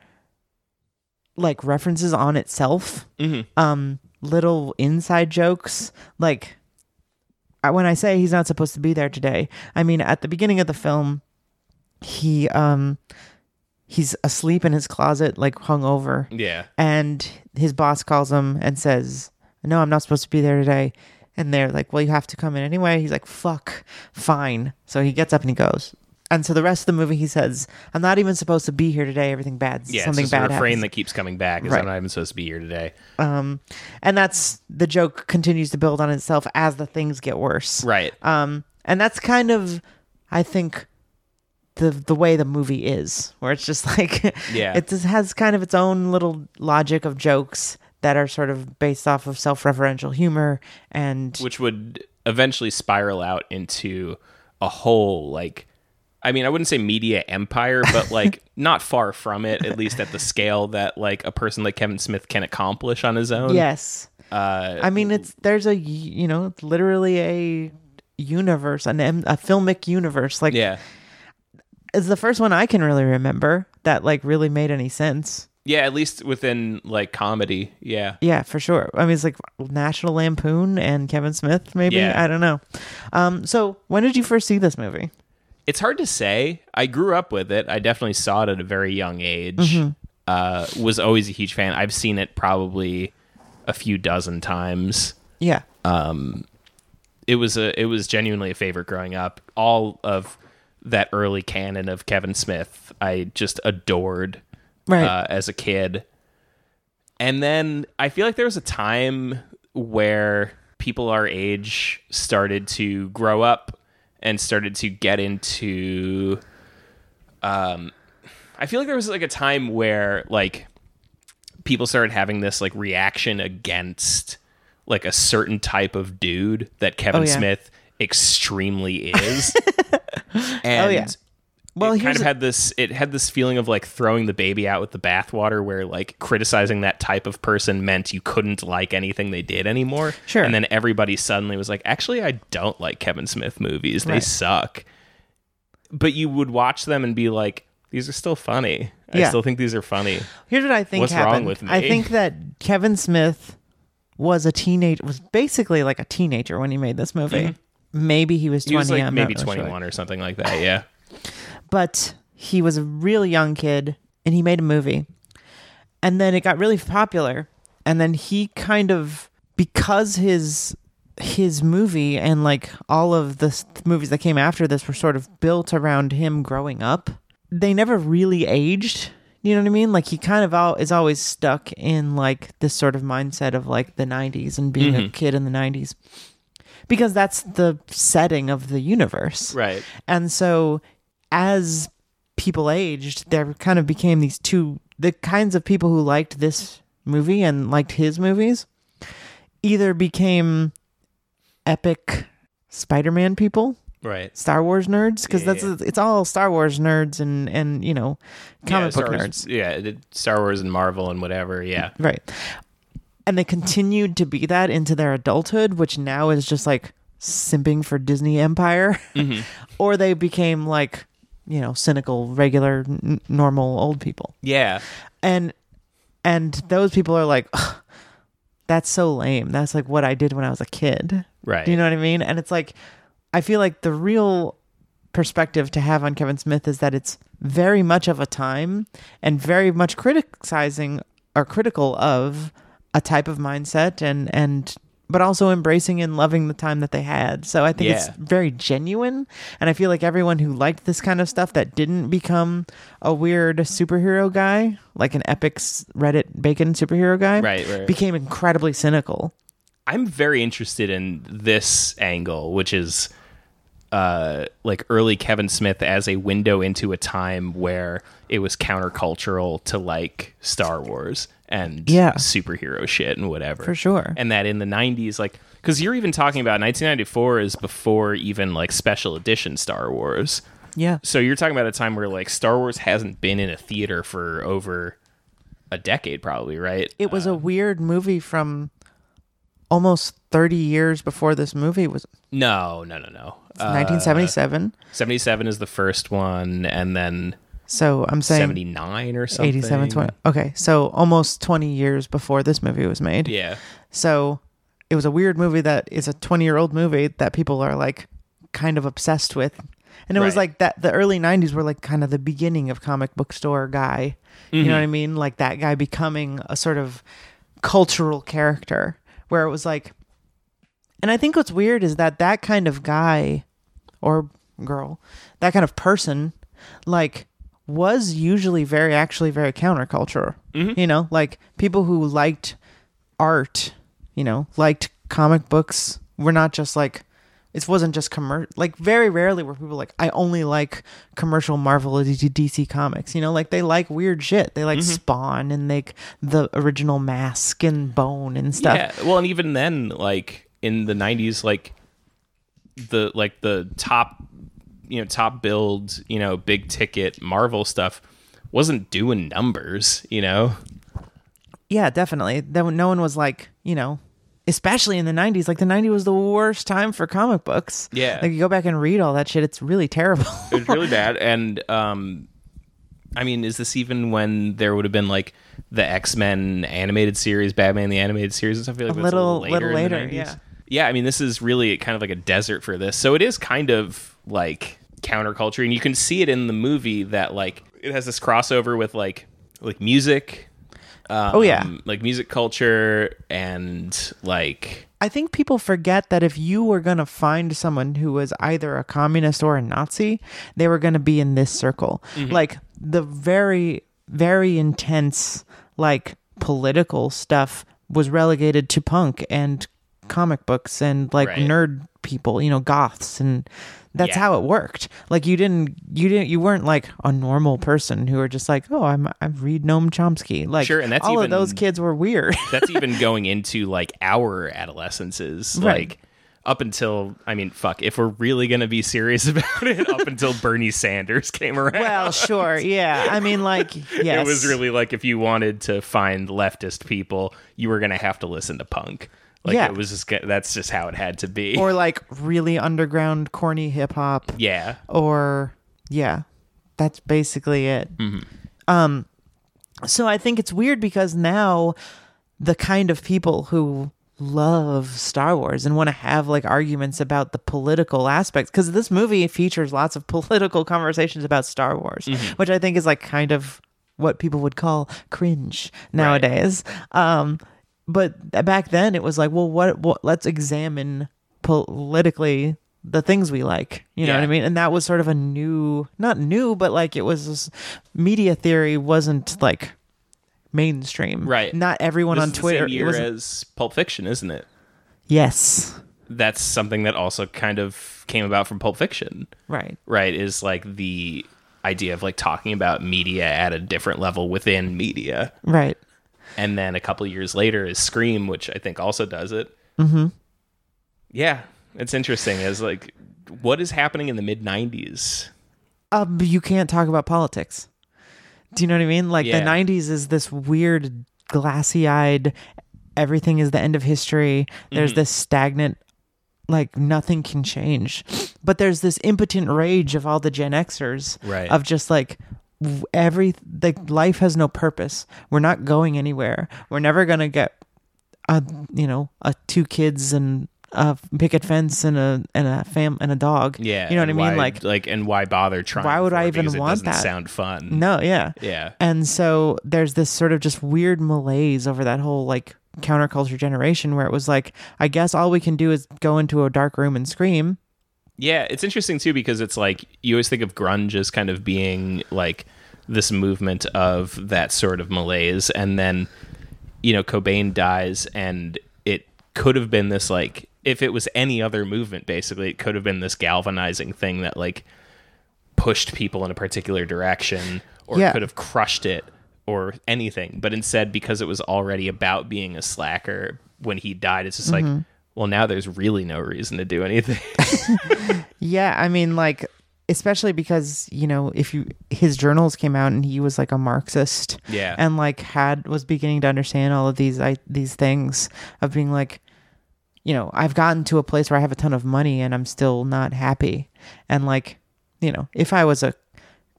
like references on itself. hmm um little inside jokes. Like I- when i say he's not supposed to be there today i mean at the beginning of the film he um he's asleep in his closet like hung over yeah. and his boss calls him and says no i'm not supposed to be there today. And they're like well you have to come in anyway. He's like fuck. Fine. So he gets up and he goes and so the rest of the movie he says i'm not even supposed to be here today everything bad Yeah, something it's just bad a refrain happens. that keeps coming back. Is Right. I'm not even supposed to be here today. um and that's the joke continues to build on itself as the things get worse Right. um and that's kind of i think the the way the movie is where it's just like Yeah. it just has kind of its own little logic of jokes that are sort of based off of self-referential humor and Which would eventually spiral out into a whole like. I mean, I wouldn't say media empire, but like not far from it, at least at the scale that like a person like Kevin Smith can accomplish on his own. yes Uh, i mean it's there's a you know it's literally a universe an a filmic universe like yeah. is the first one i can really remember that like really made any sense Yeah, at least within like comedy. Yeah. Yeah, for sure. I mean, it's like National Lampoon and Kevin Smith, maybe. Yeah. I don't know. Um, so when did you first see this movie? It's hard to say. I grew up with it. I definitely saw it at a very young age. Mm-hmm. Uh, was always a huge fan. I've seen it probably a few dozen times. Yeah. It was a it was genuinely a favorite growing up. All of that early canon of Kevin Smith, I just adored Right. uh, as a kid. And then I feel like there was a time where people our age started to grow up and started to get into um I feel like there was like a time where like people started having this like reaction against like a certain type of dude that Kevin Oh, yeah. Smith extremely is. and Oh, yeah. Well, it kind of a- had this it had this feeling of like throwing the baby out with the bathwater where like criticizing that type of person meant you couldn't like anything they did anymore Sure. and then everybody suddenly was like actually i don't like kevin smith movies they Right. suck but you would watch them and be like these are still funny i Yeah. still think these are funny Here's what I think What's wrong with me? I think that Kevin Smith was a teenage was basically like a teenager when he made this movie. Maybe he was Mm-hmm. he twenty. was like maybe not really sure. 21 or something like that yeah but he was a real young kid and he made a movie. And then it got really popular. And then he kind of because his his movie and like all of the movies that came after this were sort of built around him growing up they never really aged. You know what i mean? Like he kind of al- is always stuck in like this sort of mindset of like the 90s and being a mm-hmm. kid in the 90s because that's the setting of the universe. Right. And so as people aged, there kind of became these two the kinds of people who liked this movie and liked his movies either became epic Spider-Man people, Right. Star Wars nerds, because Yeah, that's yeah. it's all Star Wars nerds and and you know comic yeah, book Star nerds. Yeah, Star Wars and Marvel and whatever. Yeah. Right. And they continued to be that into their adulthood, which now is just like simping for Disney Empire. Mm-hmm. or they became like, you know, cynical, regular, n- normal old people. Yeah. And and those people are like, that's so lame. That's like what I did when I was a kid. Right. Do you know what I mean? And it's like, I feel like the real perspective to have on Kevin Smith is that it's very much of a time and very much criticizing or critical of a type of mindset and and but also embracing and loving the time that they had. So I think it's very genuine and I feel like everyone who liked this kind of stuff that didn't become a weird superhero guy, like an epic Reddit bacon superhero guy, Right, right. became incredibly cynical. I'm very interested in this angle, which is uh, like early Kevin Smith as a window into a time where it was countercultural to like Star Wars and Yeah. superhero shit and whatever. For sure. And that in the 90s, like, because you're even talking about 1994 is before even like special edition Star Wars. Yeah. So you're talking about a time where like Star Wars hasn't been in a theater for over a decade, probably, right? It was a weird movie from almost 30 years before this movie was No, no, no, no. Uh, 1977. 77 is the first one, and then So I'm saying 79 or something. 87 20. Okay, so almost 20 years before this movie was made. Yeah. So it was a weird movie that is a 20 year old movie that people are like kind of obsessed with. And it was like that the early 90s were like kind of the beginning of comic book store guy. You know what I mean? Like that guy becoming a sort of cultural character where it was like and I think what's weird is that that kind of guy or girl, that kind of person like was usually very actually very counterculture. Mm-hmm. You know, like people who liked art, you know, liked comic books were not just like it wasn't just commercial. Like very rarely were people like I only like commercial Marvel or DC comics. You know, like they like weird shit. They like mm-hmm. Spawn and like the original Mask and Bone and stuff. Yeah. Well, and even then, like in the 90s, like the like the top, you know, top build, you know, big ticket Marvel stuff wasn't doing numbers. You know. Yeah, definitely. Then no one was like, you know, especially in the 90s. Like the 90s was the worst time for comic books. Yeah. Like you go back and read all that shit, it's really terrible. It was really bad. And um, I mean, is this even when there would have been like the X Men animated series, Batman the animated series, and stuff? Like A little- later little in the later, 90s. yeah. Yeah, I mean, this is really kind of like a desert for this. So it is kind of like counterculture, and you can see it in the movie that like it has this crossover with like like music. Um, Oh, yeah. like music culture and like I think people forget that if you were going to find someone who was either a communist or a Nazi, they were going to be in this circle. Mm-hmm. Like the very, very intense, like political stuff was relegated to punk and Mm-hmm. comic books and like Right. nerd people, you know, goths and that's Yeah. how it worked. Like you didn't, you didn't, you weren't like a normal person who were just like, oh, I'm, I read Noam Chomsky. Like Sure, and that's all even- of those kids were weird. that's even going into like our adolescences Right. like up until i mean fuck if we're really gonna be serious about it up until bernie sanders came around well, sure, yeah. I mean, like, yes, it was really like if you wanted to find leftist people you were gonna have to listen to punk like Yeah. it was just that's just how it had to be. Or like really underground corny hip hop yeah. Or yeah. That's basically it. Um so i think it's weird because now the kind of people who love star wars and want to have like arguments about the political aspects because this movie features lots of political conversations about star wars which i think is like kind of what people would call cringe nowadays. Um but back then it was like well what, what let's examine politically the things we like you know Yeah. what i mean? And that was sort of a new not new but like it was media theory wasn't like mainstream. Right. Not everyone This on twitter same it year was as pulp fiction isn't it? Yes. That's something that also kind of came about from pulp fiction. Right. Right is like the idea of like talking about media at a different level within media. Right and then a couple years later is scream which i think also does it mm-hmm. yeah it's interesting. Is like, what is happening in the mid '90s? Um, you can't talk about politics. Do you know what I mean? Like Yeah. the '90s is this weird, glassy-eyed. Everything is the end of history. There's Mm-hmm. this stagnant, like nothing can change. But there's this impotent rage of all the Gen Xers, Right. Of just like every like life has no purpose. We're not going anywhere. We're never gonna get a you know a two kids and a picket fence and a and a fam and a dog. Yeah, you know what I mean? why- Like like, and why bother trying? Why would I it? even want that? Sound fun? no, yeah. Yeah. And so there's this sort of just weird malaise over that whole like counterculture generation where it was like, I guess all we can do is go into a dark room and scream. Yeah, it's interesting too because it's like you always think of grunge as kind of being like this movement of that sort of malaise, and then you know Cobain dies, and it could have been this like if it was any other movement, basically, it could have been this galvanizing thing that like pushed people in a particular direction, or Yeah. could have crushed it, or anything. But instead, because it was already about being a slacker, when he died, it's just like. Mm-hmm. Well, now there's really no reason to do anything. Yeah, I mean like especially because, you know, if you his journals came out and he was like a Marxist. Yeah. And like had was beginning to understand all of these I, these things of being like you know, I've gotten to a place where I have a ton of money and I'm still not happy. And like, you know, if I was a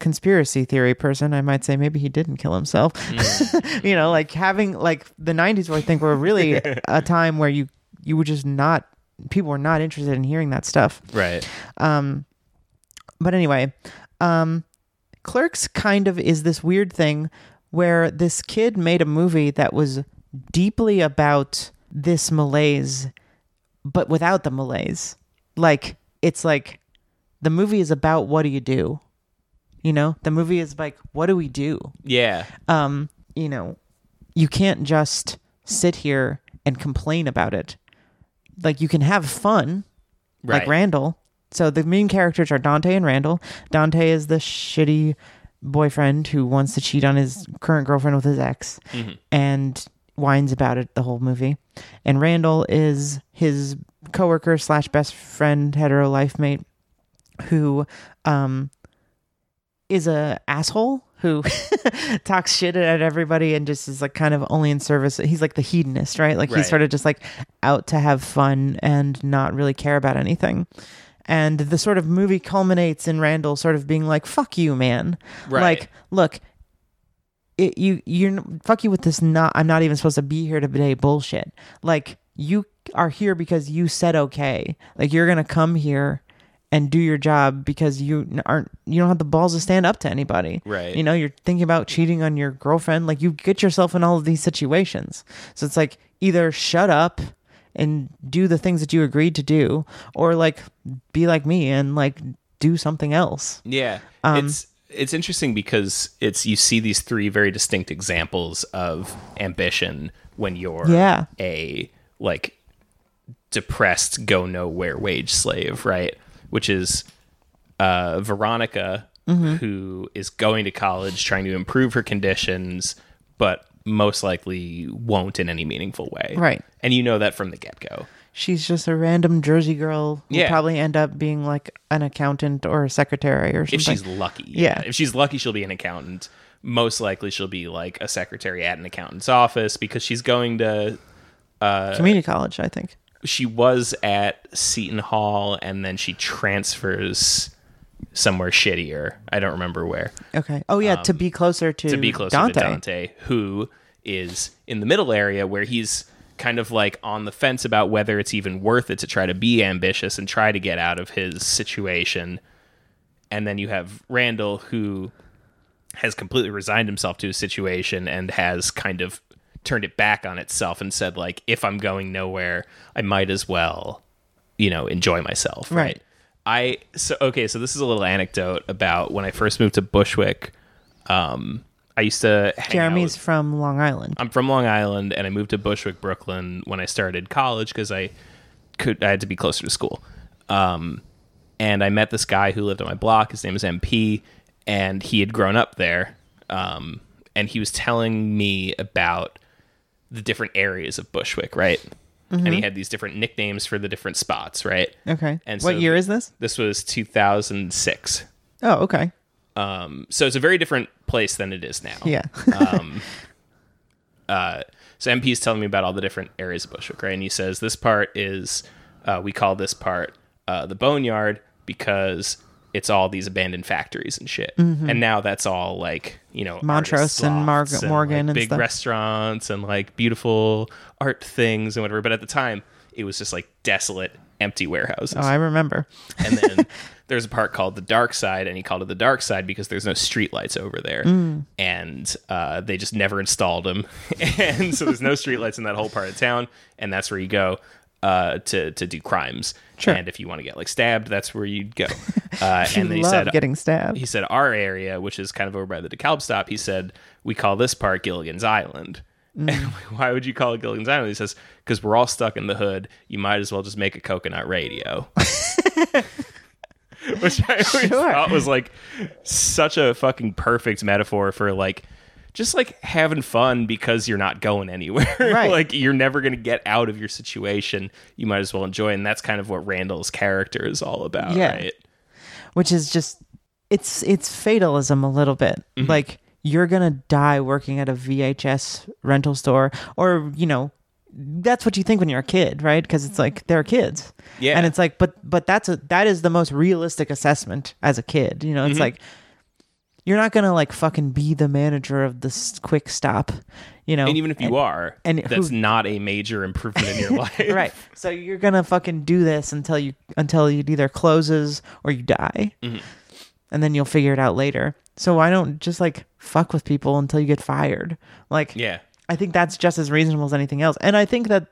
conspiracy theory person, I might say maybe he didn't kill himself. Mm. you know, like having like the 90s where I think were really a time where you you were just not people were not interested in hearing that stuff. right. Um But anyway, um, Clerks kind of is this weird thing where this kid made a movie that was deeply about this malaise, but without the malaise. Like, it's like the movie is about what do you do? You know, the movie is like, what do we do? Yeah. um, you know, you can't just sit here and complain about it. Like you can have fun, like Randall. So the main characters are Dante and Randall. Dante is the shitty boyfriend who wants to cheat on his current girlfriend with his ex and whines about it the whole movie. And Randall is his coworker slash best friend, hetero life mate, who um is a asshole who talks shit at everybody and just is like kind of only in service. He's like the hedonist, right? Like Right. he's sort of just like out to have fun and not really care about anything. And the sort of movie culminates in Randall sort of being like, "Fuck you, man." Right. Like, look, it, you you're fuck you with this. Not I'm not even supposed to be here today. Bullshit. Like you are here because you said okay. Like you're gonna come here and do your job because you aren't you don't have the balls to stand up to anybody. Right. You know, you're thinking about cheating on your girlfriend. Like you get yourself in all of these situations. So it's like either shut up and do the things that you agreed to do, or like be like me and like do something else. Yeah. Um, it's it's interesting because it's you see these three very distinct examples of ambition when you're Yeah. a like depressed go nowhere wage slave, right? Which is uh Veronica Mm-hmm. who is going to college trying to improve her conditions but most likely won't in any meaningful way. Right. And you know that from the get-go. She's just a random Jersey girl who Yeah. probably end up being like an accountant or a secretary or something. if she's lucky. Yeah. If she's lucky, she'll be an accountant. Most likely, she'll be like a secretary at an accountant's office because she's going to. community college, I think. She was at Seton Hall and then she transfers somewhere shittier. I don't remember where. Okay. Oh yeah, to be closer to Um, To be closer Dante. to Dante, who is in the middle area where he's kind of like on the fence about whether it's even worth it to try to be ambitious and try to get out of his situation. And then you have Randall, who has completely resigned himself to his situation and has kind of turned it back on itself and said, like, if I'm going nowhere, I might as well, you know, enjoy myself. Right. I so okay, so this is a little anecdote about when I first moved to Bushwick. Um, I used to out Jeremy's with- from Long Island. I'm from Long Island, and I moved to Bushwick, Brooklyn when I started college because I could I had to be closer to school. Um, and I met this guy who lived on my block. His name is MP, and he had grown up there. Um, and he was telling me about the different areas of Bushwick, right? and he had these different nicknames for the different spots, right? Okay. And what year is this? This was 2006. Oh, okay. Um, so it's a very different place than it is now. Yeah. um, uh, so MP is telling me about all the different areas of Bushwick, right? And he says this part is uh, we call this part uh, the boneyard because it's all these abandoned factories and shit. And now that's all like you know Mm-hmm. Montrose and Mar- lofts Morgan like, and big stuff. restaurants and like beautiful art things and whatever. But at the time, it was just like desolate, empty warehouses. Oh, I remember. And then there's a part called the dark side, and he called it the dark side because there's no streetlights over there, Mm. and uh, they just never installed them, and so there's no streetlights in that whole part of town, and that's where you go uh, to to do crimes. Sure. And if you want to get like stabbed, that's where you'd go. Uh, and then he said getting stabbed. he said our area, which is kind of over by the DeKalb stop, he said we call this part Gilligan's Island. Mm. And like, why would you call it Gilligan's Island? He says because we're all stuck in the hood. You might as well just make a coconut radio. Which I always Sure. thought was like such a fucking perfect metaphor for like just like having fun because you're not going anywhere. Right. like you're never going to get out of your situation. You might as well enjoy. it. And that's kind of what Randall's character is all about, Yeah. right? which is just it's it's fatalism a little bit. Mm-hmm. Like you're gonna die working at a VHS rental store, or you know, that's what you think when you're a kid, right? Because it's like they're kids, Yeah. and it's like, but but that's a that is the most realistic assessment as a kid. You know, Mm-hmm. it's like you're not gonna like fucking be the manager of this quick stop. You know, And even if you are, and that's who- not a major improvement in your life. right so you're gonna fucking do this until you until it either closes or you die Mm-hmm. and then you'll figure it out later so why don't just like fuck with people until you get fired like Yeah. i think that's just as reasonable as anything else and i think that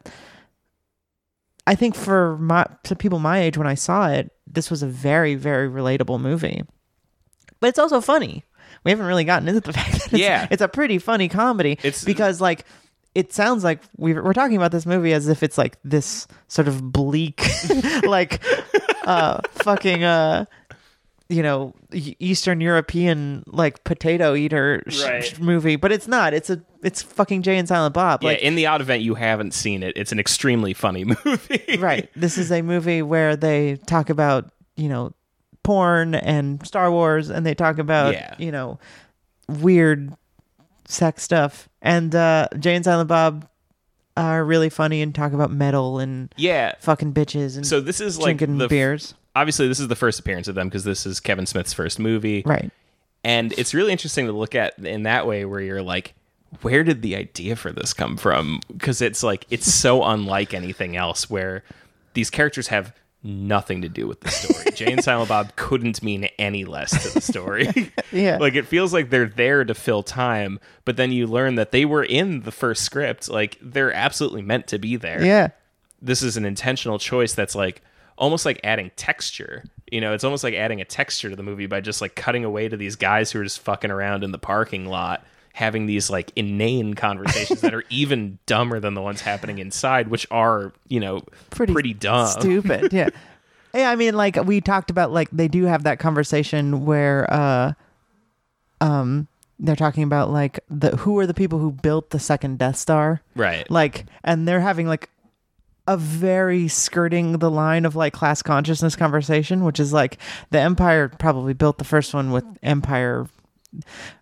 i think for my to people my age when i saw it this was a very very relatable movie but it's also funny we haven't really gotten into the fact that it's, Yeah. it's a pretty funny comedy It's- because like it sounds like we're, we're talking about this movie as if it's like this sort of bleak like uh fucking uh you know E- eastern european like potato eater sh- Right. sh- movie but it's not it's a it's fucking jay and silent bob Yeah, like in the odd event you haven't seen it, it's an extremely funny movie. right this is a movie where they talk about you know porn and star wars and they talk about Yeah. you know weird sex stuff and uh jay and silent bob are really funny and talk about metal and Yeah. fucking bitches and So this is like the beers obviously this is the first appearance of them because this is Kevin Smith's first movie. right And it's really interesting to look at in that way where you're like where did the idea for this come from? Because it's like it's so unlike anything else where these characters have nothing to do with the story. Jay and Silent Bob couldn't mean any less to the story. Yeah. Like it feels like they're there to fill time, but then you learn that they were in the first script. Like they're absolutely meant to be there. yeah This is an intentional choice that's like almost like adding texture. You know, it's almost like adding a texture to the movie by just like cutting away to these guys who are just fucking around in the parking lot having these like inane conversations that are even dumber than the ones happening inside, which are, you know, Pretty pretty, dumb. stupid yeah yeah i mean like we talked about like they do have that conversation where uh um they're talking about like the who are the people who built the second death star Right. like and they're having like a very skirting the line of like class consciousness conversation which is like the empire probably built the first one with empire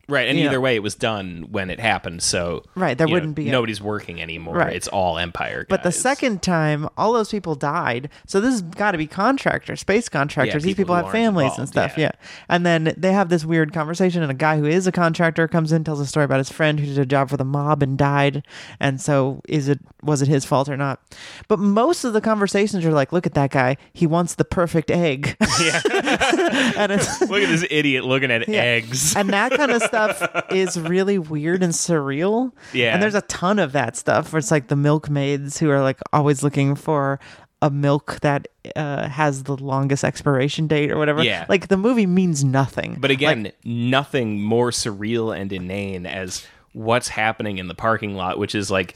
Right. And you know. either way, it was done when it happened. So, Right, there wouldn't be a- nobody's working anymore. Right. It's all Empire. But the second time, all those people died. So this has got to be contractors, space contractors. These people people have families and stuff. yeah. Yeah. And then they have this weird conversation, and a guy who is a contractor comes in, tells a story about his friend who did a job for the mob and died. And so, is it was it his fault or not? But most of the conversations are like, "Look at that guy. He wants the perfect egg." Yeah. and it's Look at this idiot looking at Yeah. eggs. and that kind of stuff is really weird and surreal. Yeah. And there's a ton of that stuff where it's like the milkmaids who are like always looking for a milk that uh, has the longest expiration date or whatever. Yeah. Like the movie means nothing. But again, nothing more surreal and inane as what's happening in the parking lot, which is like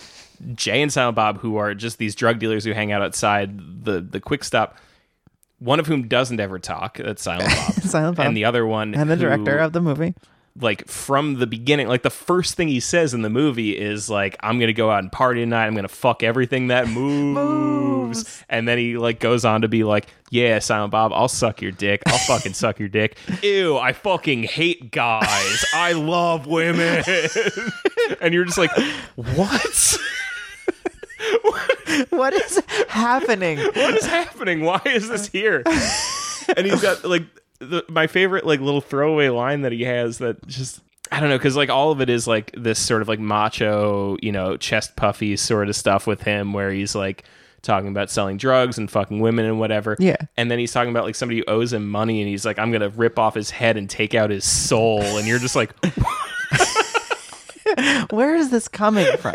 Jay and Silent Bob, who are just these drug dealers who hang out outside the the quick stop. One of whom doesn't ever talk. That's Silent Bob. Silent Bob. And the other one, and the who- director of the movie. Like from the beginning, like the first thing he says in the movie is like, "I'm gonna go out and party tonight. I'm gonna fuck everything that moves." Moves. And then he like goes on to be like, "Yeah, Silent Bob, I'll suck your dick. I'll fucking suck your dick. Ew, I fucking hate guys. I love women." and you're just like, "What?" what is happening? what is happening? Why is this here? and he's got like the, my favorite like little throwaway line that he has that just I don't know because like all of it is like this sort of like macho, you know, chest puffy sort of stuff with him where he's like talking about selling drugs and fucking women and whatever. Yeah. And then he's talking about like somebody who owes him money and he's like, I'm gonna rip off his head and take out his soul. And you're just like, Where is this coming from?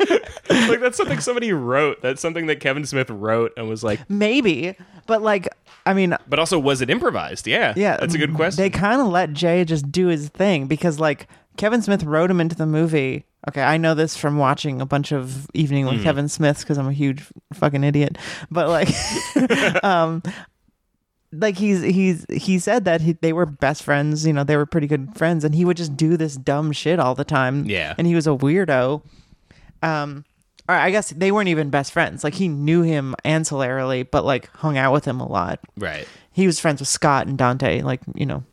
like that's something somebody wrote. That's something that Kevin Smith wrote and was like, Maybe, but like, I mean, but also was it improvised? Yeah. yeah, That's a good question. They kind of let Jay just do his thing because like Kevin Smith wrote him into the movie. Okay, I know this from watching a bunch of Evening with Kevin Smiths because I'm a huge fucking idiot. But like, um, like he's he's he said that he, they were best friends. You know, they were pretty good friends, and he would just do this dumb shit all the time. Yeah. and he was a weirdo. Um, or I guess they weren't even best friends. Like he knew him ancillarily, but like hung out with him a lot right. he was friends with Scott and Dante, like you know.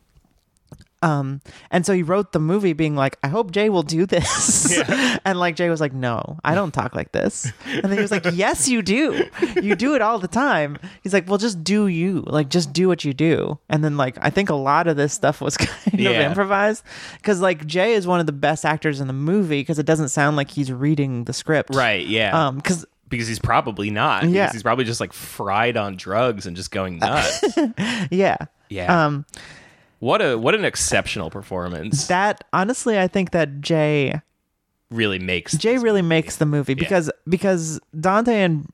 Um, and so he wrote the movie being like, I hope Jay will do this. and like Jay was like, No, I don't talk like this. And then he was like, Yes, you do. You do it all the time. He's like, Well, just do you. Like, just do what you do. And then like I think a lot of this stuff was kind of improvised. Cause like Jay is one of the best actors in the movie because it doesn't sound like he's reading the script. Right. Yeah. Um, because because he's probably not. Because Yeah. he's probably just like fried on drugs and just going nuts. yeah. yeah. Um what a what an exceptional performance. that honestly I think that Jay really makes Jay really movie. makes the movie because because Dante and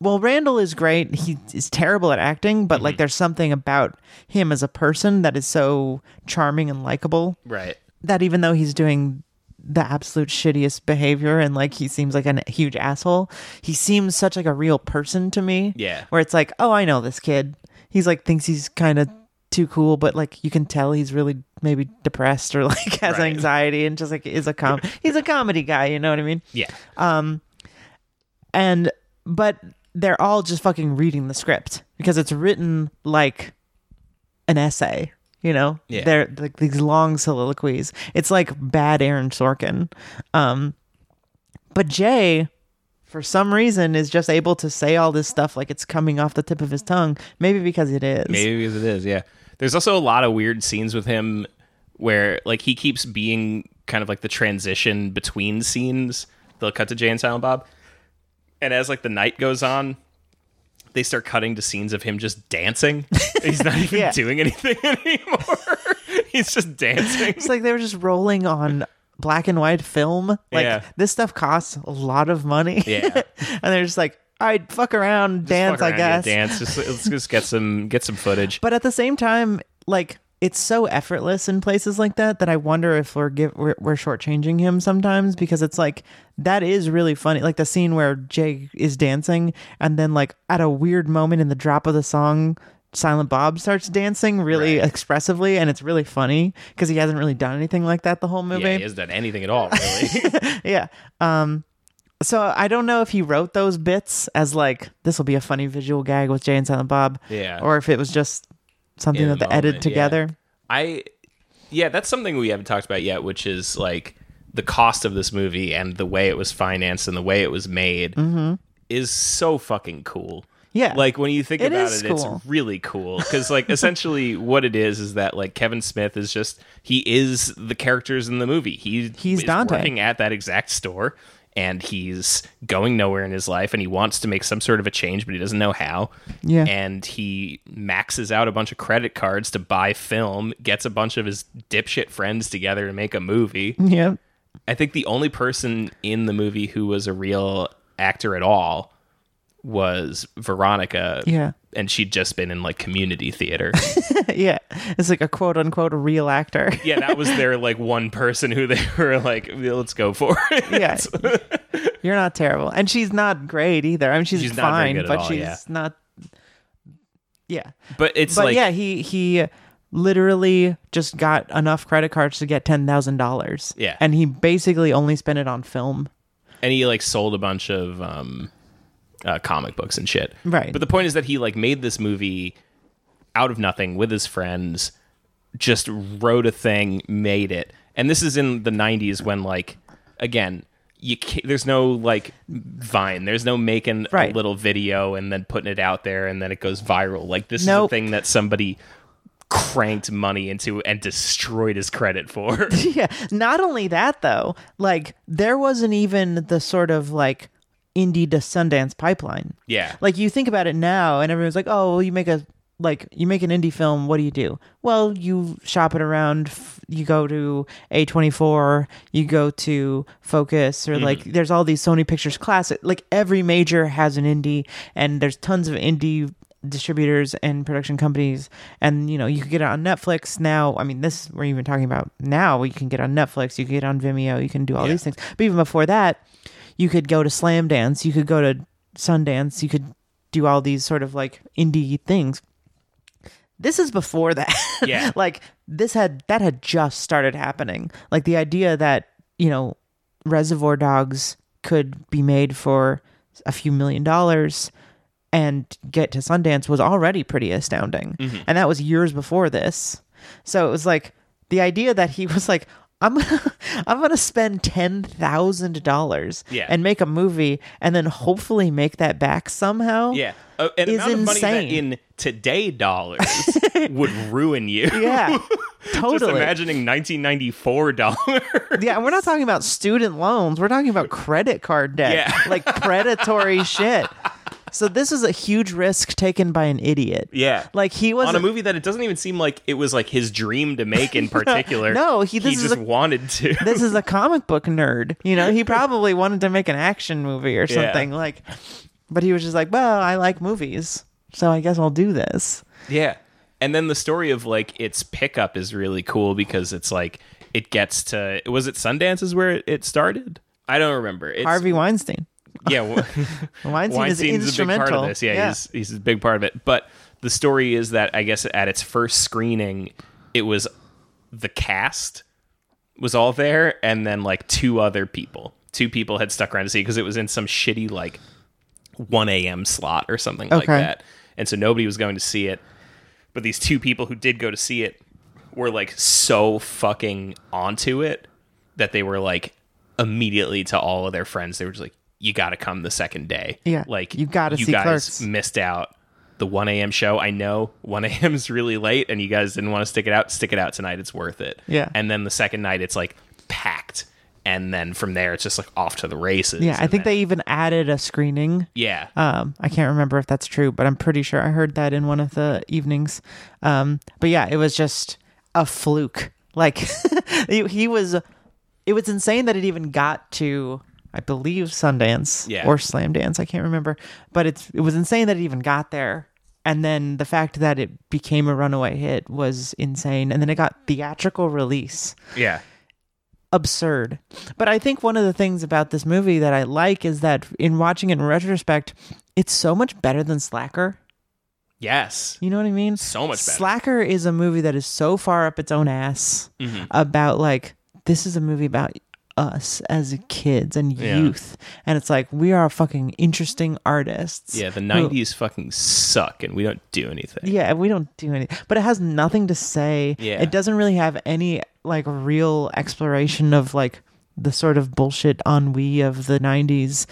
well Randall is great. He is terrible at acting, but Mm-hmm. like there's something about him as a person that is so charming and likable right. that even though he's doing the absolute shittiest behavior and like he seems like a huge asshole, he seems such like a real person to me. Yeah. Where it's like, "Oh, I know this kid." He's like thinks he's kind of too cool, but like you can tell he's really maybe depressed or like has Right. anxiety and just like is a com he's a comedy guy, you know what I mean? Yeah. Um and but they're all just fucking reading the script because it's written like an essay you know Yeah. they're like these long soliloquies it's like bad aaron sorkin um but jay for some reason is just able to say all this stuff like it's coming off the tip of his tongue maybe because it is Maybe because it is. Yeah. There's also a lot of weird scenes with him where like he keeps being kind of like the transition between scenes. They'll cut to Jay and Silent Bob, and as like the night goes on. They start cutting to scenes of him just dancing. He's not even Yeah. doing anything anymore. He's just dancing. it's like they were just rolling on black and white film like Yeah. this stuff costs a lot of money Yeah. and they're just like right fuck around dance Fuck i around, yeah, guess Dance. Just let's just get some get some footage. But at the same time, like it's so effortless in places like that that I wonder if we're give we're, we're shortchanging him sometimes because it's like that is really funny. Like the scene where Jay is dancing and then like at a weird moment in the drop of the song. Silent Bob starts dancing really Right. expressively, and it's really funny because he hasn't really done anything like that the whole movie. yeah, he hasn't done anything at all, really. Yeah. Um so I don't know if he wrote those bits as like this will be a funny visual gag with Jay and Silent Bob. Yeah. Or if it was just something In that the they edited moment, yeah. together. I yeah, that's something we haven't talked about yet, which is like the cost of this movie and the way it was financed and the way it was made is so fucking cool. Mm-hmm. Yeah. Like when you think It about it, cool. it's really cool because like essentially what it is is that like Kevin Smith is just he is the characters in the movie. He He's Dante. working at that exact store and he's going nowhere in his life and he wants to make some sort of a change but he doesn't know how. Yeah. And he maxes out a bunch of credit cards to buy film, gets a bunch of his dipshit friends together to make a movie. Yeah. I think the only person in the movie who was a real actor at all was Veronica. Yeah. And she'd just been in like community theater. yeah. It's like a quote unquote real actor. yeah, that was their like one person who they were like, let's go for it. yeah. You're not terrible. And she's not great either. I mean she's, She's fine, but all, she's yeah. not Yeah. But it's But like yeah, he he literally just got enough credit cards to get ten thousand dollars. Yeah. and he basically only spent it on film. and he like sold a bunch of um uh, comic books and shit Right. but the point is that he like made this movie out of nothing with his friends just wrote a thing made it and this is in the 90s when like again you there's no like vine there's no making Right. a little video and then putting it out there and then it goes viral like this Nope. is a thing that somebody cranked money into and destroyed his credit for yeah. Not only that though, like there wasn't even the sort of like indie to Sundance pipeline. yeah Like you think about it now, and everyone's like, "Oh, well, you make a like you make an indie film. What do you do? Well, you shop it around. f- You go to A twenty four. You go to Focus, or mm-hmm. like there's all these Sony Pictures Classic. Like every major has an indie, and there's tons of indie distributors and production companies and you know you can get it on netflix now i mean this we're even talking about now you can get on netflix you can get on vimeo you can do all Yeah. these things but even before that you could go to slam dance you could go to sundance you could do all these sort of like indie things this is before that Yeah. like this had that had just started happening like the idea that you know reservoir dogs could be made for a few million dollars and get to Sundance was already pretty astounding. Mm-hmm. And that was years before this. So it was like the idea that he was like, I'm gonna I'm gonna spend ten thousand dollars Yeah. and make a movie and then hopefully make that back somehow. Yeah, uh, an is amount of money that insane. in today dollars would ruin you. Yeah. totally. Just imagining 1994 dollars. Yeah, we're not talking about student loans. We're talking about credit card debt. Yeah. Like predatory shit. So this is a huge risk taken by an idiot. yeah, Like he was on a movie that it doesn't even seem like it was like his dream to make in particular. No, he- this is just a- wanted to. this is a comic book nerd. You know, he probably wanted to make an action movie or Yeah. something like but he was just like, "Well, I like movies, so I guess I'll do this." Yeah. And then the story of like its pickup is really cool because it's like it gets to was it Sundance is where it- it started? I don't remember. It's, Harvey Weinstein. Yeah, well, Weinstein is Weinstein's a big instrumental. part of this. Yeah, he's he's a big part of it. But the story is that I guess at its first screening, it was the cast was all there, and then like two other people. Two people had stuck around to see because it was in some shitty like 1 a.m. slot or something like that, and so nobody was going to see it. But these two people who did go to see it were like so fucking onto it that they were like immediately to all of their friends. They were just like, "You got to come the second day." Yeah, like you gotta you see guys Clerks. missed out the 1 a.m. show. I know 1 a.m. is really late, and you guys didn't want to stick it out. Stick it out tonight. It's worth it. Yeah. And then the second night, it's like packed, and then from there, it's just like off to the races. Yeah, I think then- they even added a screening. Yeah. Um, I can't remember if that's true, but I'm pretty sure I heard that in one of the evenings. Um, but yeah, it was just a fluke. Like he was, it was insane that it even got to, I believe, Sundance Yeah. or Slamdance. I can't remember, but it's it was insane that it even got there. And then the fact that it became a runaway hit was insane. And then it got theatrical release yeah. absurd. But I think one of the things about this movie that I like is that in watching it in retrospect, it's so much better than Slacker. Yes. You know what I mean? So much better. Slacker is a movie that is so far up its own ass Mm-hmm. about like this is a movie about us as kids and Yeah. youth, and it's like we are fucking interesting artists. Yeah. The 90s fucking suck, and we don't do anything. Yeah, we don't do anything, but it has nothing to say. Yeah. It doesn't really have any like real exploration of like the sort of bullshit ennui of the 90s.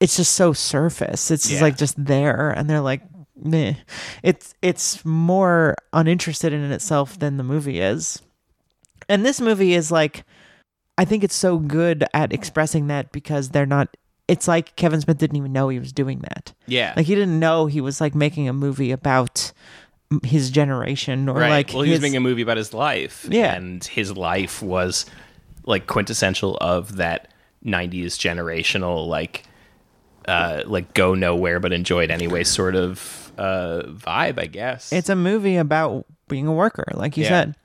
It's just so surface. It's just like just there and they're like meh. It's it's more uninterested in itself than the movie is. And this movie is like I think it's so good at expressing that because they're not it's like Kevin Smith didn't even know he was doing that. Yeah. Like he didn't know he was like making a movie about his generation or right. like well, he was making a movie about his life. Yeah. And his life was like quintessential of that 90s generational, like, uh, like go nowhere but enjoy it anyway sort of uh, vibe, I guess. it's a movie about being a worker, like you Yeah. said.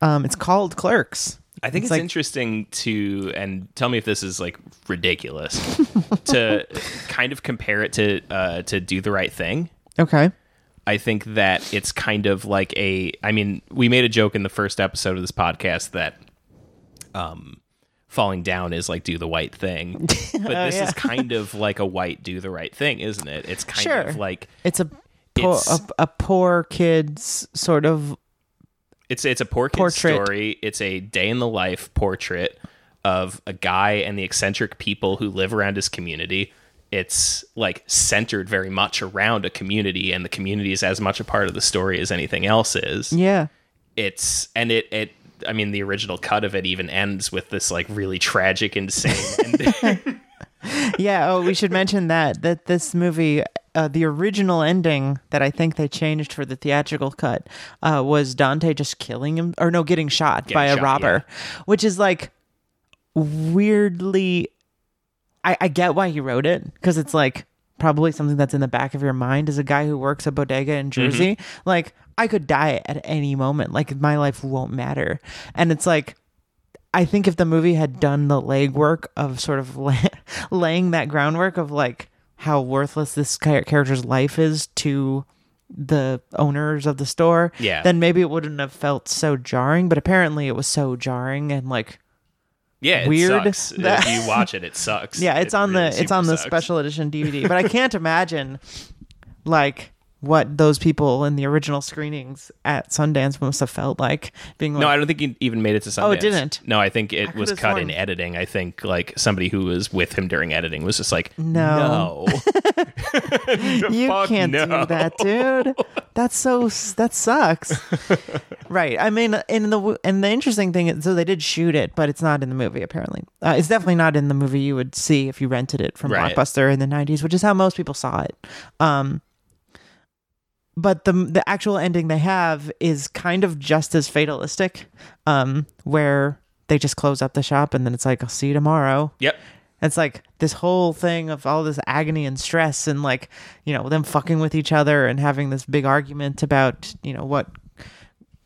Um, it's called Clerks. I think it's, like- interesting to, and tell me if this is like ridiculous, to kind of compare it to uh, to Do the Right Thing. Okay. I think that it's kind of like a. I mean, we made a joke in the first episode of this podcast that, um, falling down is like do the white thing, but this Oh, yeah. is kind of like a white do the right thing, isn't it? It's kind Sure. of like It's a poor, It's- a, a poor kid's sort of It's it's a poor Portrait. story. It's a day in the life portrait of a guy and the eccentric people who live around his community. It's like centered very much around a community, and the community is as much a part of the story as anything else is. yeah. It's and it it. I mean, the original cut of it even ends with this like really tragic, insane ending. Yeah. Oh, we should mention that that this movie, uh, the original ending that I think they changed for the theatrical cut, uh, was Dante just killing him, or no, getting shot by a shot, robber, which is like weirdly. I, I get why he wrote it because it's like probably something that's in the back of your mind as a guy who works a bodega in Jersey. Like I could die at any moment. Like my life won't matter, and it's like I think if the movie had done the legwork of sort of la- laying that groundwork of like how worthless this character's life is to the owners of the store, Yeah. then maybe it wouldn't have felt so jarring. But apparently, it was so jarring and like yeah, it Weird sucks. that- if you watch it, it sucks. yeah, it's It on really the it's on the sucks. special edition DVD. But I can't imagine like what those people in the original screenings at Sundance must have felt like being like, No, I don't think he even made it to Sundance. Oh, it didn't? No, I think it was could've cut in editing. I think like somebody who was with him during editing was just like, No. no, you can't no. do that, dude. That's so that sucks. right. I mean, in the and the interesting thing is, so they did shoot it, but it's not in the movie. Apparently, uh, it's definitely not in the movie you would see if you rented it from Right. Blockbuster in the '90s, which is how most people saw it. Um, but the the actual ending they have is kind of just as fatalistic, um, where they just close up the shop and then it's like, "I'll see you tomorrow." Yep. It's like this whole thing of all this agony and stress and like, you know, them fucking with each other and having this big argument about, you know, what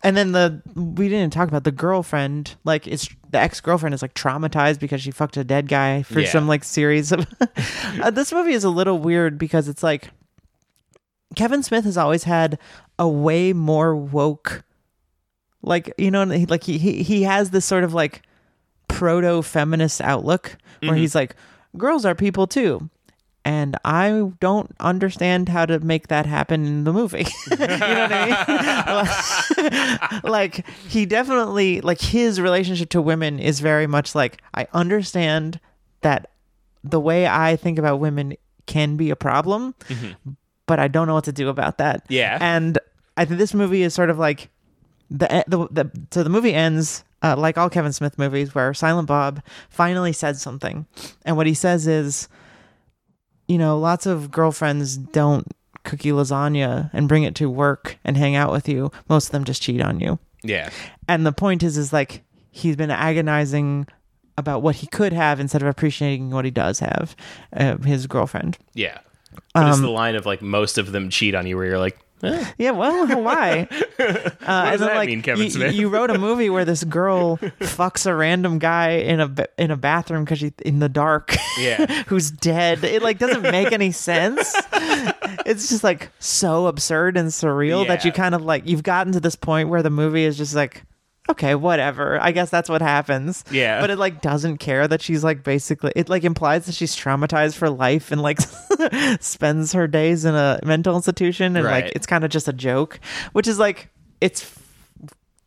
and then the we didn't talk about the girlfriend, like it's the ex-girlfriend is like traumatized because she fucked a dead guy for Yeah. some like series of uh, this movie is a little weird because it's like Kevin Smith has always had a way more woke like you know like he he, he has this sort of like proto feminist outlook where mm-hmm. he's like girls are people too and I don't understand how to make that happen in the movie. you know what I mean? like he definitely like his relationship to women is very much like I understand that the way I think about women can be a problem, mm-hmm. But I don't know what to do about that. Yeah. And I think this movie is sort of like the the, the so the movie ends uh, like all Kevin Smith movies where Silent Bob finally said something, and what he says is, you know, lots of girlfriends don't cook you lasagna and bring it to work and hang out with you. Most of them just cheat on you. Yeah. And the point is, is like he's been agonizing about what he could have instead of appreciating what he does have, uh, his girlfriend. Yeah. It's Um, the line of like most of them cheat on you where you're like, eh, Yeah, well, why? Uh, does and then, that mean, Kevin you, Smith? you wrote a movie where this girl fucks a random guy in a in a bathroom because she's in the dark. Yeah. who's dead? It like doesn't make any sense. it's just like so absurd and surreal that you kind of like you've gotten to this point where the movie is just like. Okay, whatever. I guess that's what happens. Yeah. But it like doesn't care that she's like basically it like implies that she's traumatized for life and like spends her days in a mental institution and like it's kind of just a joke, which is like it's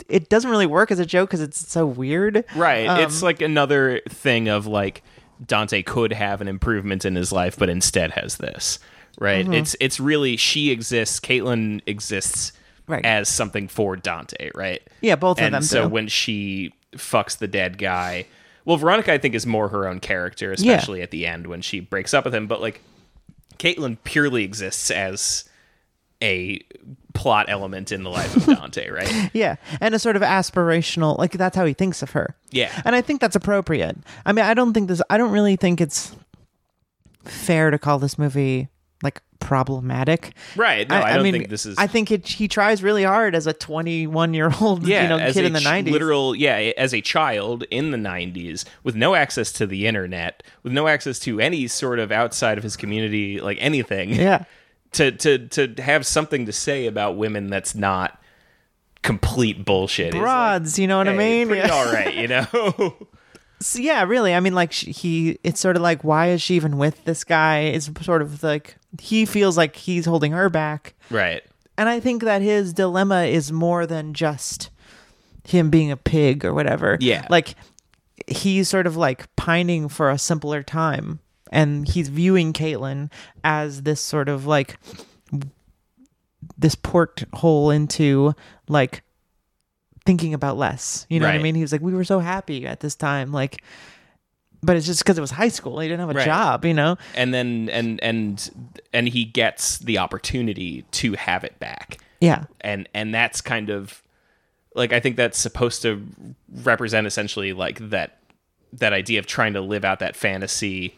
it doesn't really work as a joke because it's so weird. right. Um, it's like another thing of like Dante could have an improvement in his life, but instead has this. Right. Mm-hmm. It's it's really she exists. Caitlin exists Right. as something for Dante. Right. Yeah, both of them so do. when she fucks the dead guy, well, Veronica I think is more her own character, especially at the end when she breaks up with him. But like, Caitlin purely exists as a plot element in the life of Dante, right? Yeah, and a sort of aspirational, like that's how he thinks of her. Yeah. and I think that's appropriate. I mean, I don't think this. I don't really think it's fair to call this movie problematic. Right. No, I, don't think this is. I think it. He tries really hard as a 21 year old, yeah, you know, kid in the ch- 90s. literal, yeah, as a child in the '90s with no access to the internet, with no access to any sort of outside of his community, like anything. yeah, to to to have something to say about women that's not complete bullshit. is, like, Broads, you know what I mean? Pretty Yeah. all right, you know. So, yeah, really. I mean, like he, it's sort of like, why is she even with this guy? It's sort of like he feels like he's holding her back, right. and I think that his dilemma is more than just him being a pig or whatever. Yeah. like he's sort of like pining for a simpler time, and he's viewing Caitlin as this sort of like this porthole into like thinking about less. You know what I mean? He was like, we were so happy at this time, like. But it's just because it was high school. He didn't have a Right. job, you know. And then and and and he gets the opportunity to have it back. Yeah, and and that's kind of like I think that's supposed to represent essentially like that that idea of trying to live out that fantasy.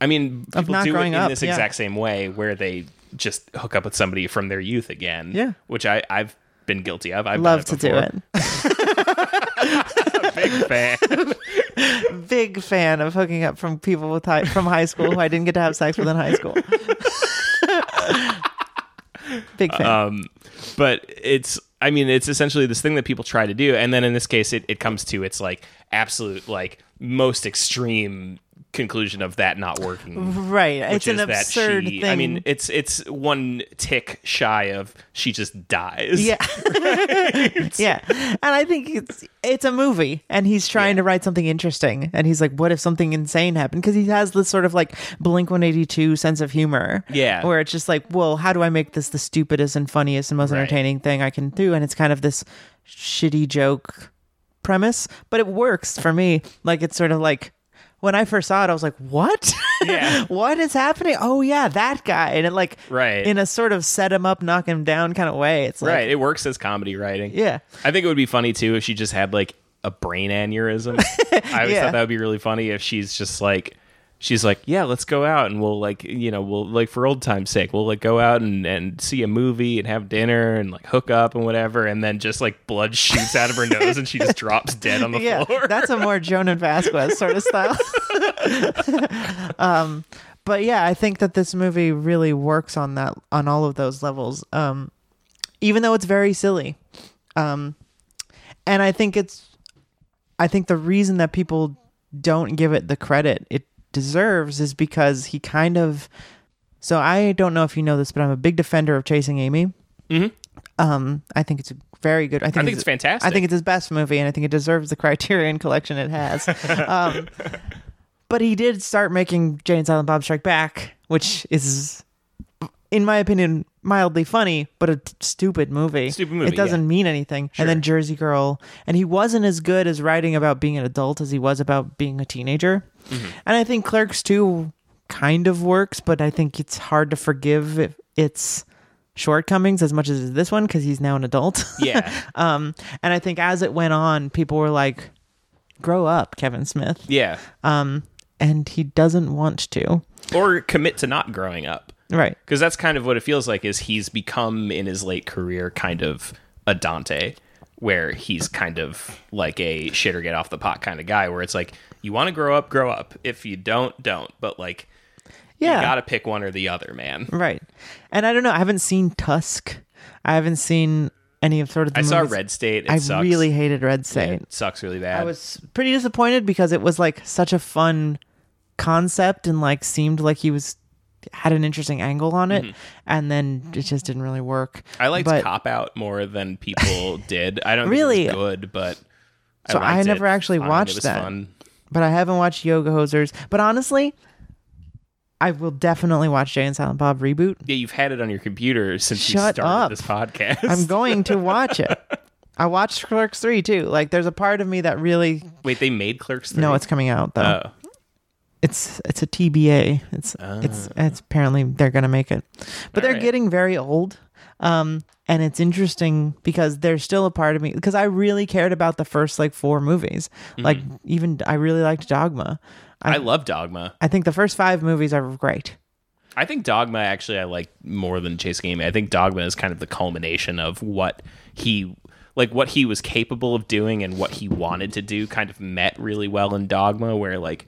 I mean, Of people do it in up, this yeah. exact same way where they just hook up with somebody from their youth again. Yeah. which I I've been guilty of. I've love to do it. Big fan. big fan of hooking up from people with high, from high school who I didn't get to have sex with in high school. big fan. um, but it's I mean it's essentially this thing that people try to do, and then in this case it, it comes to its like absolute like most extreme conclusion of that not working. right. It's an absurd she, thing. I mean, it's it's one tick shy of she just dies. yeah. yeah. And I think it's it's a movie and he's trying to write something interesting and he's like what if something insane happened because he has this sort of like Blink 182 sense of humor. Yeah. Where it's just like, well, how do I make this the stupidest and funniest and most Right. entertaining thing I can do and it's kind of this shitty joke premise, but it works for me. Like it's sort of like when I first saw it, I was like, "What? Yeah. what is happening? Oh yeah, that guy!" And it like, Right. in a sort of set him up, knock him down kind of way. It's like, right. It works as comedy writing. yeah, I think it would be funny too if she just had like a brain aneurysm. I always Yeah. thought that would be really funny if she's just like she's like, Yeah, let's go out and we'll like you know, we'll like for old time's sake, we'll like go out and, and see a movie and have dinner and like hook up and whatever and then just like blood shoots out of her nose and she just drops dead on the yeah. floor. That's a more Jhonen Vasquez sort of style. um, but yeah, I think that this movie really works on that on all of those levels. Um, even though it's very silly, um, and I think it's, I think the reason that people don't give it the credit it deserves is because he kind of. So I don't know if you know this, but I'm a big defender of Chasing Amy. Mhm. Um, I think it's a very good. I think, I think it's fantastic. I think it's his best movie, and I think it deserves the Criterion Collection it has. um, but he did start making Jay and Silent Bob Strike Back, which is, in my opinion, mildly funny, but a t- stupid movie. Stupid movie, It doesn't yeah. mean anything. Sure. And then Jersey Girl, and he wasn't as good as writing about being an adult as he was about being a teenager. Mm-hmm. And I think Clerks 2 kind of works, but I think it's hard to forgive if its shortcomings as much as this one because he's now an adult. yeah. Um, and I think as it went on, people were like, "Grow up, Kevin Smith." Yeah. Um, and he doesn't want to. Or commit to not growing up. Right. because that's kind of what it feels like is he's become in his late career kind of a dante where he's kind of like a shit or get off the pot kind of guy where it's like you want to grow up grow up if you don't don't but like Yeah. you gotta pick one or the other man Right. And I don't know. I haven't seen Tusk. I haven't seen any of sort of. The i saw red state it I sucks really hated Red State. it sucks really bad I was pretty disappointed because it was like such a fun concept and like seemed like he was had an interesting angle on it, and then it just didn't really work. Mm-hmm. i liked but- cop out more than people did i don't Really? think it was good but So I never it actually fine. watched it was that. fun. But I haven't watched Yoga Hosers. But honestly, I will definitely watch Jay and Silent Bob reboot. yeah you've had it on your computer since you started up. this podcast I'm going to watch it. I watched Clerks 3 too. Like there's a part of me that really wait they made clerks 3? No, it's coming out though. oh It's it's a TBA. It's it's it's apparently they're gonna make it, but they're Alright. getting very old. Um, and it's interesting because there's still a part of me because I really cared about the first like four movies. Like even I really liked Dogma. I love Dogma. I think the first five movies are great. I think Dogma actually I like more than Chasing Amy. I think Dogma is kind of the culmination of what he like what he was capable of doing and what he wanted to do kind of met really well in Dogma where like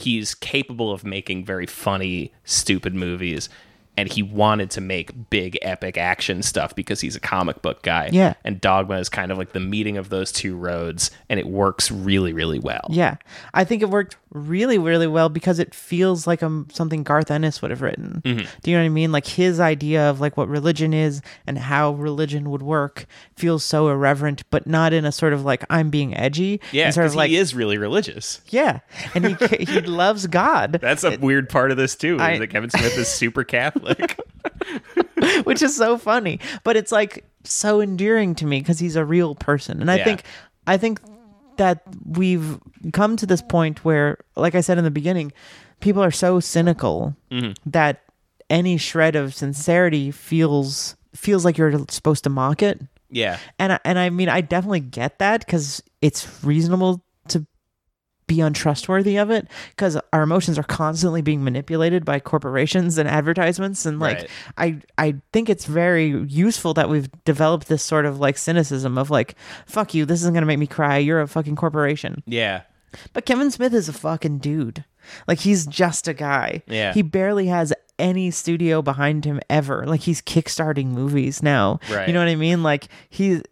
he's capable of making very funny stupid movies and he wanted to make big epic action stuff because he's a comic book guy. Yeah. And Dogma is kind of like the meeting of those two roads and it works really really well. Yeah, I think it worked really, really well because it feels like um something Garth Ennis would have written. Mm-hmm. Do you know what I mean? Like his idea of like what religion is and how religion would work feels so irreverent, but not in a sort of like I'm being edgy. Yeah, sort because of like he is really religious. yeah, and he he loves God, That's a weird part of this too. is I- that Kevin Smith is super Catholic. which is so funny. But it's like so endearing to me because he's a real person, and I Yeah. think I think that we've come to this point where, like I said in the beginning, people are so cynical mm-hmm. that any shred of sincerity feels feels like you're supposed to mock it. yeah. And I, and I mean, I definitely get that because it's reasonable to be untrustworthy of it because our emotions are constantly being manipulated by corporations and advertisements and like Right. I I think it's very useful that we've developed this sort of like cynicism of like fuck you this isn't going to make me cry you're a fucking corporation Yeah. But Kevin Smith is a fucking dude like he's just a guy Yeah. he barely has any studio behind him ever like he's kickstarting movies now Right. you know what I mean like he's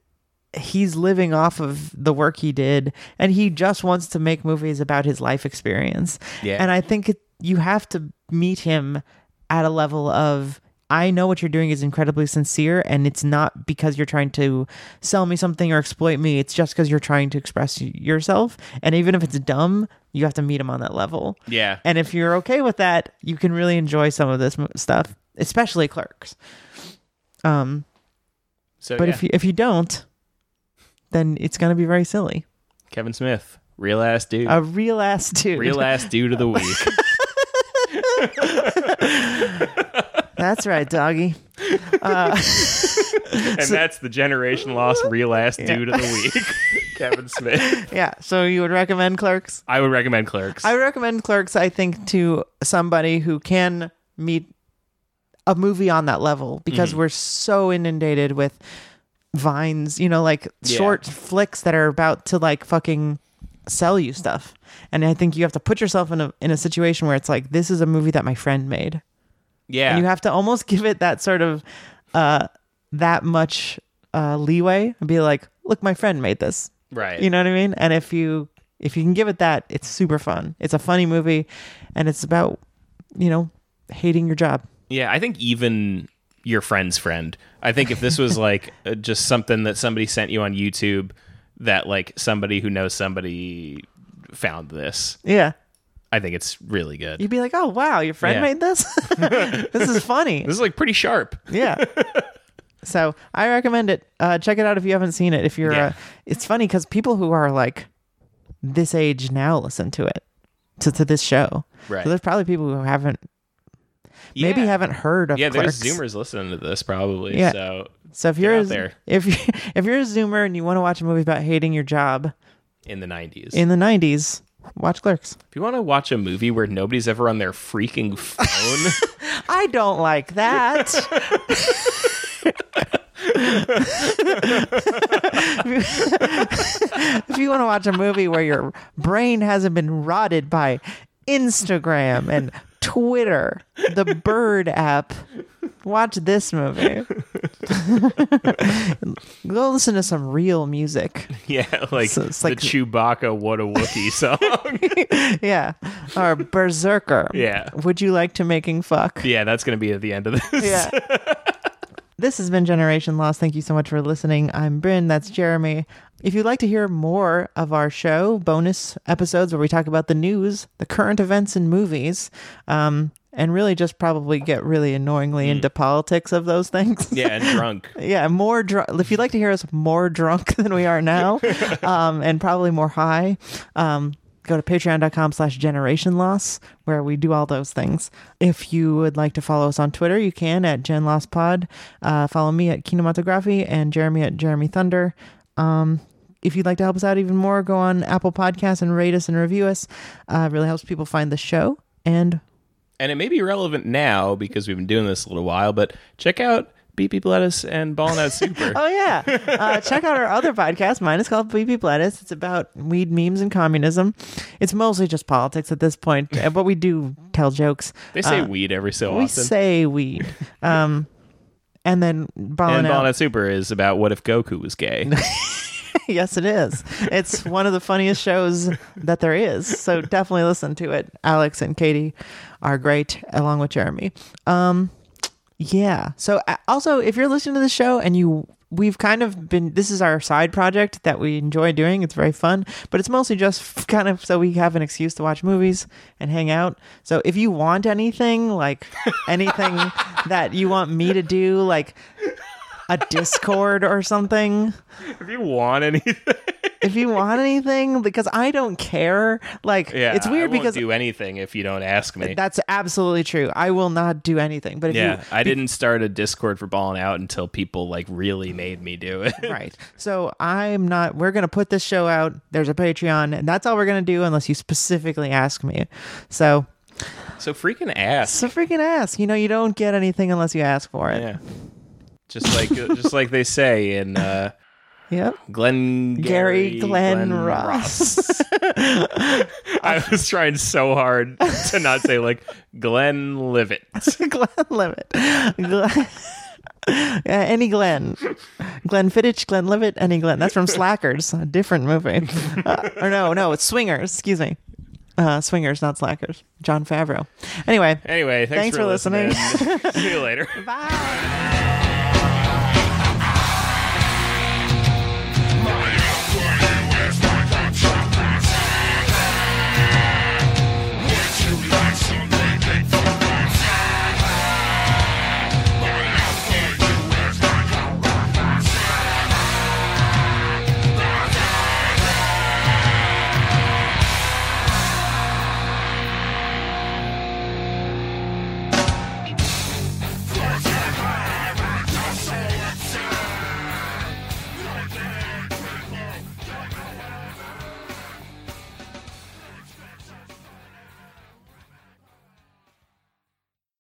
he's living off of the work he did and he just wants to make movies about his life experience Yeah. and i think it, you have to meet him at a level of i know what you're doing is incredibly sincere and it's not because you're trying to sell me something or exploit me it's just because you're trying to express yourself and even if it's dumb you have to meet him on that level Yeah. and if you're okay with that you can really enjoy some of this stuff especially clerks um So but yeah. if you if you don't, then it's gonna be very silly. Kevin Smith, real ass dude. A real ass dude. real ass dude of the week. That's right, doggy. and that's the generation lost real ass dude of the week. Kevin Smith. Yeah. So you would recommend Clerks? I would recommend Clerks. I would recommend Clerks. I think to somebody who can meet a movie on that level because Mm-hmm. we're so inundated with vines. You know, like Yeah. short flicks that are about to like fucking sell you stuff. And I think you have to put yourself in a in a situation where it's like this is a movie that my friend made. Yeah. and you have to almost give it that sort of uh that much uh leeway and be like look my friend made this right. you know what i mean and if you if you can give it that it's super fun it's a funny movie and it's about you know hating your job Yeah, I think even your friend's friend. I think if this was like uh, just something that somebody sent you on YouTube that like somebody who knows somebody found this, yeah I think it's really good. you'd be like oh wow your friend Yeah. made this this is funny This is like pretty sharp. yeah so i recommend it uh check it out if you haven't seen it if you're Yeah. uh it's funny because people who are like this age now listen to it to, to this show Right. so there's probably people who haven't maybe Yeah. haven't heard of Yeah, Clerks. there's Zoomers listening to this probably. Yeah. So So if you're out a, there. if you if you're a Zoomer and you want to watch a movie about hating your job in the 90s. in the '90s, watch Clerks. if you want to watch a movie where nobody's ever on their freaking phone, I don't like that. if you want to watch a movie where your brain hasn't been rotted by Instagram and Twitter, the Bird app, watch this movie. Go listen to some real music. yeah, like So it's the like- Chewbacca "What a Wookiee" song. Yeah. Or Berserker. Yeah. Would you like to making fuck? yeah, that's gonna be at the end of this. Yeah. this has been Generation Lost. Thank you so much for listening. I'm Bryn. That's Jeremy. If you'd like to hear more of our show, bonus episodes where we talk about the news, the current events and movies, um, and really just probably get really annoyingly into politics of those things. yeah, and drunk. yeah, more drunk. If you'd like to hear us more drunk than we are now, um, and probably more high, um, go to patreon.com slash generation loss where we do all those things. If you would like to follow us on Twitter, you can at Gen loss Pod. Uh, follow me at Kinematography and Jeremy at Jeremy Thunder. Um, if you'd like to help us out even more, go on Apple Podcasts and rate us and review us. Uh, it really helps people find the show. And and it may be relevant now because we've been doing this a little while, but check out BP Lettuce and Ballin' Out Super. Oh yeah, uh, check out our other podcast. Mine is called BP Lettuce. It's about weed memes and communism. It's mostly just politics at this point, but we do tell jokes. They say Uh, weed every so we often. We say weed. Um, and then Ballin' and Out. Ballin' Out Super is about what if Goku was gay. yes, it is. It's one of the funniest shows that there is. So definitely listen to it. Alex and Katie are great, along with Jeremy. Um, yeah. So also, if you're listening to the show and you, we've kind of been. This is our side project that we enjoy doing. It's very fun, but it's mostly just kind of so we have an excuse to watch movies and hang out. So if you want anything, like anything that you want me to do, like a Discord or something? If you want anything, if you want anything? Because i don't care. Like yeah, it's weird because do anything if you don't ask me. that's absolutely true. I will not do anything. But if yeah, you I didn't start a Discord for Ballin' Out until people like really made me do it. right. So i'm not we're gonna put this show out. There's a patreon and that's all we're gonna do unless you specifically ask me. So so freaking ass. so freaking ask. You know you don't get anything unless you ask for it. Yeah. Just like just like they say in uh, yep Glengarry Glen Ross. I was trying so hard to not say like Glenlivet. Glenn Levitt. Glenn, yeah, any Glenn. Glenn Fittich, Glenlivet, any Glenn. That's from Slackers, a different movie. Uh, or no, no, it's Swingers. Excuse me. Uh, Swingers, not Slackers. Jon Favreau. Anyway, Anyway, thanks, Thanks for listening. See you later. bye.